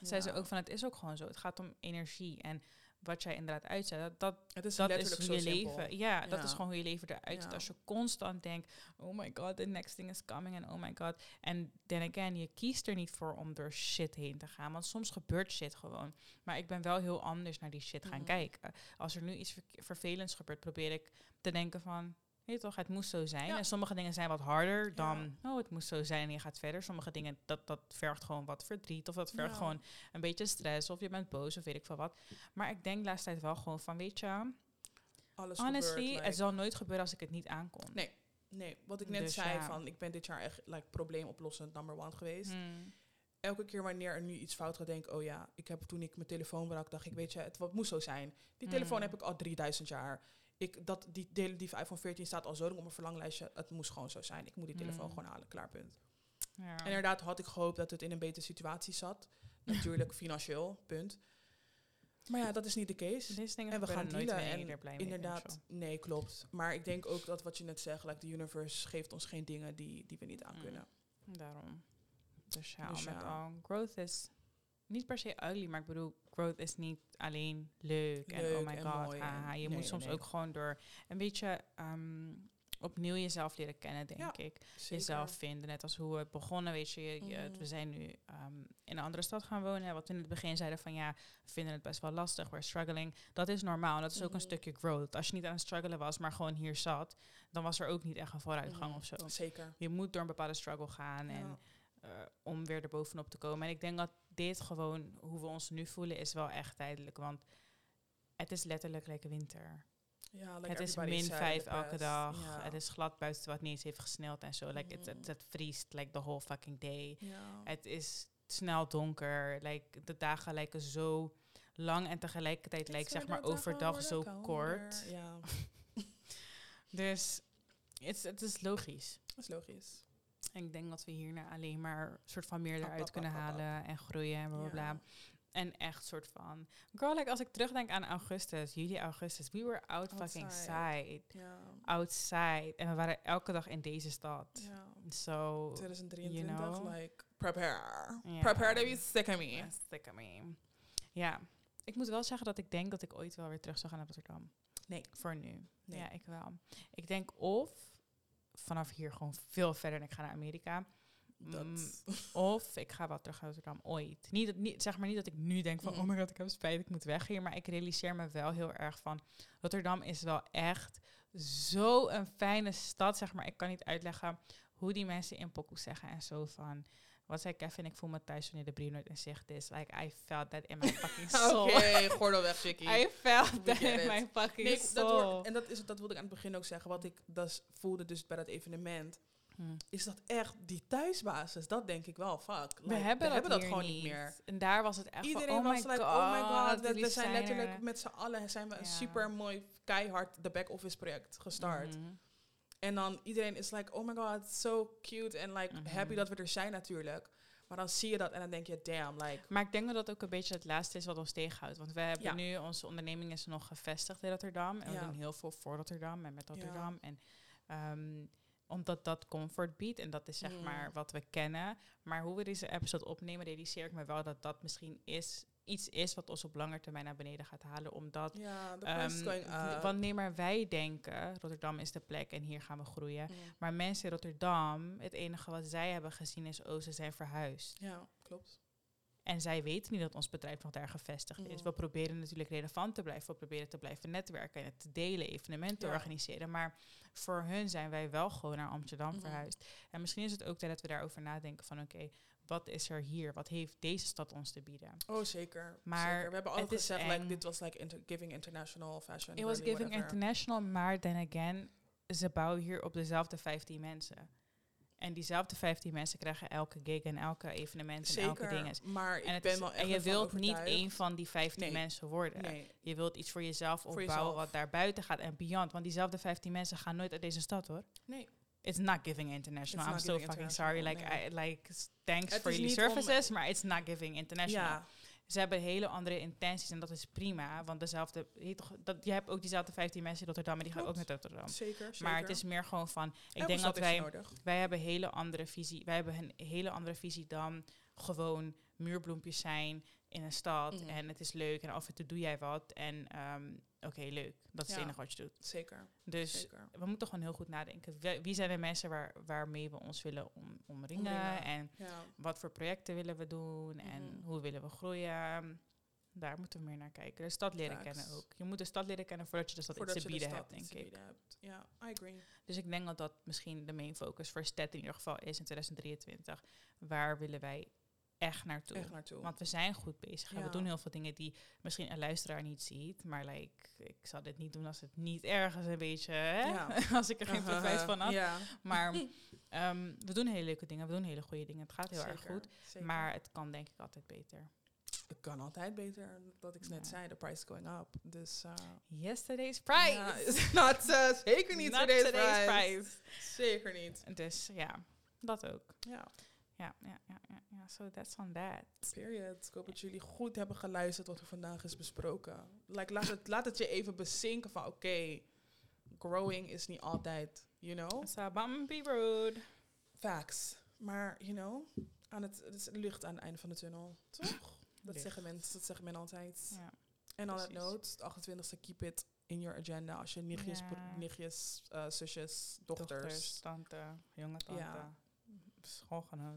Speaker 2: Ja.
Speaker 1: Zei ze ook van, het is ook gewoon zo. Het gaat om energie. En wat jij inderdaad uitzet, dat, dat
Speaker 2: Het is
Speaker 1: dat is
Speaker 2: letterlijk
Speaker 1: hoe je leven. Ja, dat is gewoon hoe je leven eruit ziet.
Speaker 2: Ja.
Speaker 1: Als je constant denkt, oh my god, the next thing is coming en oh my god. En then again, je kiest er niet voor om door shit heen te gaan. Want soms gebeurt shit gewoon. Maar ik ben wel heel anders naar die shit gaan
Speaker 2: Mhm.
Speaker 1: kijken. Als er nu iets vervelends gebeurt, probeer ik te denken van. Weet toch, het moest zo zijn.
Speaker 2: Ja.
Speaker 1: En sommige dingen zijn wat harder
Speaker 2: Ja.
Speaker 1: dan, oh, het moest zo zijn en je gaat verder. Sommige dingen, dat, dat vergt gewoon wat verdriet of dat vergt
Speaker 2: Ja.
Speaker 1: gewoon een beetje stress of je bent boos of weet ik veel wat. Maar ik denk de laatste tijd wel gewoon van, weet je,
Speaker 2: Alles
Speaker 1: Honestly,
Speaker 2: gebeurt, like-
Speaker 1: het zal nooit gebeuren als ik het niet aankon.
Speaker 2: Nee, Nee, wat ik net
Speaker 1: Dus
Speaker 2: zei, van ik ben dit jaar echt like, probleemoplossend number one geweest.
Speaker 1: Hmm.
Speaker 2: Elke keer wanneer er nu iets fout gaat, denk ik, oh ja, ik heb toen ik mijn telefoon brak, dacht ik, weet je, het wat moest zo zijn. Die telefoon
Speaker 1: Mm.
Speaker 2: heb ik al 3000 jaar. Ik, dat, die, die, die iPhone 14 staat al zo lang op mijn verlanglijstje. Het moest gewoon zo zijn. Ik moet die telefoon
Speaker 1: Mm.
Speaker 2: gewoon halen, klaar punt.
Speaker 1: Ja.
Speaker 2: En inderdaad had ik gehoopt dat het in een betere situatie zat. Natuurlijk *laughs* financieel, punt. Maar ja, dat is niet de case. En we gaan dealen. En
Speaker 1: blij mee
Speaker 2: inderdaad, nee, klopt. Maar ik denk ook dat wat je net zegt, like, de universe geeft ons geen dingen die, die we niet aan
Speaker 1: Mm.
Speaker 2: kunnen.
Speaker 1: Daarom. Dus ja,
Speaker 2: Dus
Speaker 1: met al, growth is niet per se ugly, maar ik bedoel, growth is niet alleen leuk, en oh my
Speaker 2: en
Speaker 1: god,
Speaker 2: mooi
Speaker 1: haha. Je
Speaker 2: nee,
Speaker 1: moet soms
Speaker 2: nee.
Speaker 1: ook gewoon door een beetje ehm, opnieuw jezelf leren kennen, denk
Speaker 2: Ja,
Speaker 1: ik.
Speaker 2: Zeker.
Speaker 1: Jezelf vinden, net als hoe we begonnen, weet je.
Speaker 2: Mhm.
Speaker 1: We zijn nu ehm, in een andere stad gaan wonen. Wat we in het begin zeiden van ja, we vinden het best wel lastig, we're struggling. Dat is normaal dat is ook een
Speaker 2: Mhm.
Speaker 1: stukje growth. Als je niet aan het struggelen was, maar gewoon hier zat, dan was er ook niet echt een vooruitgang
Speaker 2: Mhm.
Speaker 1: of zo.
Speaker 2: Zeker.
Speaker 1: Je moet door een bepaalde struggle gaan en Eh, om weer erbovenop te komen. En ik denk dat dit gewoon, hoe we ons nu voelen, is wel echt tijdelijk. Want het is letterlijk lekker winter.
Speaker 2: Ja, like
Speaker 1: het is min
Speaker 2: said,
Speaker 1: vijf
Speaker 2: the
Speaker 1: elke
Speaker 2: best.
Speaker 1: dag. Het is glad buiten wat niet eens heeft gesneeuwd en zo. Like, het, het, het vriest like the whole fucking day.
Speaker 2: Ja.
Speaker 1: Het is snel donker. Like, de dagen lijken zo lang en tegelijkertijd lijkt zeg maar overdag zo kort.
Speaker 2: Ja. *laughs*
Speaker 1: Dus het, het is logisch.
Speaker 2: Dat is logisch.
Speaker 1: En ik denk dat we hierna alleen maar een soort van meer eruit kunnen halen en groeien en bla bla bla.
Speaker 2: Ja.
Speaker 1: En echt soort van. Girl, like als ik terugdenk aan augustus, juli, augustus, we were out fucking side. Outside. En we waren elke dag in deze stad.
Speaker 2: ja.
Speaker 1: So,
Speaker 2: 2023,
Speaker 1: you know?
Speaker 2: like, prepare. Prepare to be sick of me.
Speaker 1: yeah, stick at me. Ja, ik moet wel zeggen dat ik denk dat ik ooit wel weer terug zou gaan naar Rotterdam.
Speaker 2: Nee.
Speaker 1: Voor nu.
Speaker 2: Nee.
Speaker 1: Ja, ik wel. Ik denk of vanaf hier gewoon veel verder en ik ga naar Amerika.
Speaker 2: Dat,
Speaker 1: Mm, Of ik ga wel terug naar Rotterdam ooit. Niet, dat- niet, zeg maar niet dat ik nu denk van,
Speaker 2: Mm.
Speaker 1: oh my god, ik heb spijt, ik moet weg hier. Maar ik realiseer me wel heel erg van, Rotterdam is wel echt zo een fijne stad, zeg maar. Ik kan niet uitleggen hoe die mensen in pokoe zeggen en zo van... Wat zei Kevin, ik voel me thuis wanneer de brief nooit en zegt is. Like, I felt that in my *laughs* fucking soul.
Speaker 2: Oké, gordel weg.
Speaker 1: I felt that in my fucking
Speaker 2: Nee, dat
Speaker 1: soul.
Speaker 2: wordt, en dat, is, dat wilde ik aan het begin ook zeggen. Wat ik dus voelde dus bij dat evenement.
Speaker 1: Hm.
Speaker 2: Is dat echt die thuisbasis? Dat denk ik wel, fuck.
Speaker 1: We hebben,
Speaker 2: we
Speaker 1: dat,
Speaker 2: hebben dat gewoon niet meer.
Speaker 1: En daar was het echt
Speaker 2: Iedereen
Speaker 1: van, oh
Speaker 2: was like,
Speaker 1: god,
Speaker 2: oh my god. We, zijn letterlijk
Speaker 1: er.
Speaker 2: met z'n allen zijn we een super mooi, keihard de back-office project gestart.
Speaker 1: Mhm.
Speaker 2: En dan iedereen is like, oh my god, so cute. En like,
Speaker 1: Mhm.
Speaker 2: happy dat we er zijn natuurlijk. Maar dan zie je dat en dan denk je, damn, like...
Speaker 1: Maar ik denk dat dat ook een beetje het laatste is wat ons tegenhoudt. Want we hebben
Speaker 2: Ja.
Speaker 1: nu, onze onderneming is nog gevestigd in Rotterdam. En
Speaker 2: Ja.
Speaker 1: we doen heel veel voor Rotterdam en met
Speaker 2: Ja.
Speaker 1: Rotterdam. En ehm, omdat dat comfort biedt en dat is zeg
Speaker 2: Mm.
Speaker 1: maar wat we kennen. Maar hoe we deze episode opnemen, realiseer ik me wel dat dat misschien is, iets is wat ons op lange termijn naar beneden gaat halen. Omdat
Speaker 2: Ja,
Speaker 1: ehm,
Speaker 2: going up.
Speaker 1: wanneer wij denken, Rotterdam is de plek en hier gaan we groeien. Maar mensen in Rotterdam, het enige wat zij hebben gezien is, oh, ze zijn verhuisd.
Speaker 2: Ja, klopt.
Speaker 1: En zij weten niet dat ons bedrijf nog daar gevestigd is. We proberen natuurlijk relevant te blijven. We proberen te blijven netwerken en het te delen, evenementen
Speaker 2: Ja.
Speaker 1: organiseren. Maar voor hun zijn wij wel gewoon naar Amsterdam
Speaker 2: Mhm.
Speaker 1: verhuisd. En misschien is het ook tijd dat we daarover nadenken van oké, wat is er hier? Wat heeft deze stad ons te bieden?
Speaker 2: Oh, zeker.
Speaker 1: Maar
Speaker 2: zeker. We hebben
Speaker 1: is
Speaker 2: gezegd, like, dit was like inter- giving international fashion.
Speaker 1: It was
Speaker 2: really
Speaker 1: giving
Speaker 2: whatever.
Speaker 1: international, maar then again, ze bouwen hier op dezelfde 15 mensen. En diezelfde 15 mensen krijgen elke gig en elke evenement en elke
Speaker 2: Zeker,
Speaker 1: ding.
Speaker 2: maar ik
Speaker 1: En,
Speaker 2: ben wel echt
Speaker 1: en je wilt niet één van die 15
Speaker 2: Nee.
Speaker 1: mensen worden.
Speaker 2: Nee,
Speaker 1: Je wilt iets voor jezelf
Speaker 2: Voor
Speaker 1: opbouwen
Speaker 2: jezelf.
Speaker 1: wat daar buiten gaat en beyond. Want diezelfde 15 mensen gaan nooit uit deze stad hoor.
Speaker 2: nee.
Speaker 1: It's not giving international.
Speaker 2: It's
Speaker 1: I'm so fucking sorry. Like, I, like thanks
Speaker 2: Het
Speaker 1: for jullie
Speaker 2: om-
Speaker 1: services, maar it's not giving international.
Speaker 2: Ja,
Speaker 1: Ze hebben hele andere intenties en dat is prima. Want dezelfde, je, toch, dat, je hebt ook diezelfde 15 mensen in Rotterdam en die gaan ook naar Rotterdam.
Speaker 2: zeker, zeker.
Speaker 1: Maar het is meer gewoon van, ik denk dat wij,
Speaker 2: nodig.
Speaker 1: wij hebben hele andere visie. Wij hebben een hele andere visie dan gewoon muurbloempjes zijn in een stad
Speaker 2: Mhm.
Speaker 1: en het is leuk en af en toe doe jij wat en ehm, oké leuk. Dat is
Speaker 2: Ja.
Speaker 1: het enige wat je doet.
Speaker 2: Zeker,
Speaker 1: Dus
Speaker 2: zeker.
Speaker 1: we moeten gewoon heel goed nadenken. Wie, wie zijn de mensen waar, waarmee we ons willen om, omringen
Speaker 2: Omringen.
Speaker 1: en
Speaker 2: Ja,
Speaker 1: wat voor projecten willen we doen en
Speaker 2: Mhm.
Speaker 1: hoe willen we groeien. Daar moeten we meer naar kijken. De stad leren
Speaker 2: Facts.
Speaker 1: kennen ook. Je moet de stad leren kennen voordat je de stad
Speaker 2: voordat
Speaker 1: iets te
Speaker 2: de
Speaker 1: bieden
Speaker 2: stad
Speaker 1: hebt, denk ik.
Speaker 2: hebt. Ja, I agree.
Speaker 1: Dus ik denk dat dat misschien de main focus voor STED in ieder geval is in 2023. Waar willen wij echt naartoe?
Speaker 2: Echt naartoe.
Speaker 1: Want we zijn goed bezig. en We doen heel veel dingen die misschien een luisteraar niet ziet. Maar like, ik zou dit niet doen als het niet ergens een beetje... Hè?
Speaker 2: Ja. *laughs*
Speaker 1: als ik er geen profijt van had. *laughs*
Speaker 2: Ja,
Speaker 1: Maar *laughs* ehm, we doen hele leuke dingen. We doen hele goede dingen. Het gaat heel erg goed.
Speaker 2: zeker.
Speaker 1: Maar het kan denk ik altijd beter.
Speaker 2: het kan altijd beter. Wat ik net zei, de price is going up. Dus uh,
Speaker 1: Yesterday's price.
Speaker 2: not, uh, zeker niet
Speaker 1: Not
Speaker 2: today's,
Speaker 1: today's
Speaker 2: price. Zeker niet.
Speaker 1: Dus ja, dat ook.
Speaker 2: Ja,
Speaker 1: Ja, ja, ja, ja. ja. So that's on that.
Speaker 2: period. Ik hoop dat jullie goed hebben geluisterd wat er vandaag is besproken. Like, laat, het, laat het je even bezinken van, oké, growing is niet altijd, you know,
Speaker 1: It's a bumpy road.
Speaker 2: facts. Maar, you know, aan het, het is licht aan het einde van de tunnel. Toch? Dat
Speaker 1: Licht.
Speaker 2: zeggen, mensen, dat zeggen men altijd.
Speaker 1: Ja.
Speaker 2: En on that
Speaker 1: precies.
Speaker 2: note, de 28e, keep it in your agenda. Als je nichtjes,
Speaker 1: Ja.
Speaker 2: nichtjes eh, zusjes, dochters.
Speaker 1: tante, jonge tante.
Speaker 2: Ja.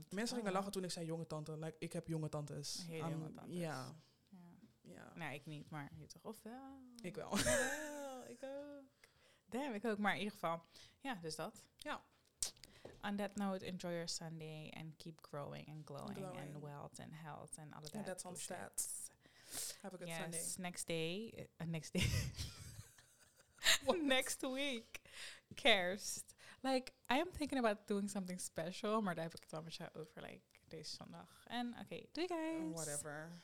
Speaker 2: Mensen gingen lachen toen ik zei jonge tante. Like, ik heb jonge tantes.
Speaker 1: Hele jonge tantes.
Speaker 2: Ja,
Speaker 1: Ja.
Speaker 2: ja.
Speaker 1: Nee, ik niet, maar je toch? Of wel?
Speaker 2: Ik wel.
Speaker 1: Wel, *laughs* ik ook. Damn, ik ook. Maar in ieder geval, ja, dus dat.
Speaker 2: Ja.
Speaker 1: On that note, enjoy your Sunday and keep growing and glowing,
Speaker 2: Glowing.
Speaker 1: and wealth and health and all of that.
Speaker 2: And that's on stats. Have a good
Speaker 1: yes,
Speaker 2: Sunday.
Speaker 1: next day, uh, next day, *laughs* next week, Kerst. Like, I am thinking about doing something special, maar daar heb ik het wel met jou over, like, deze zondag. En oké, doei guys!
Speaker 2: Whatever.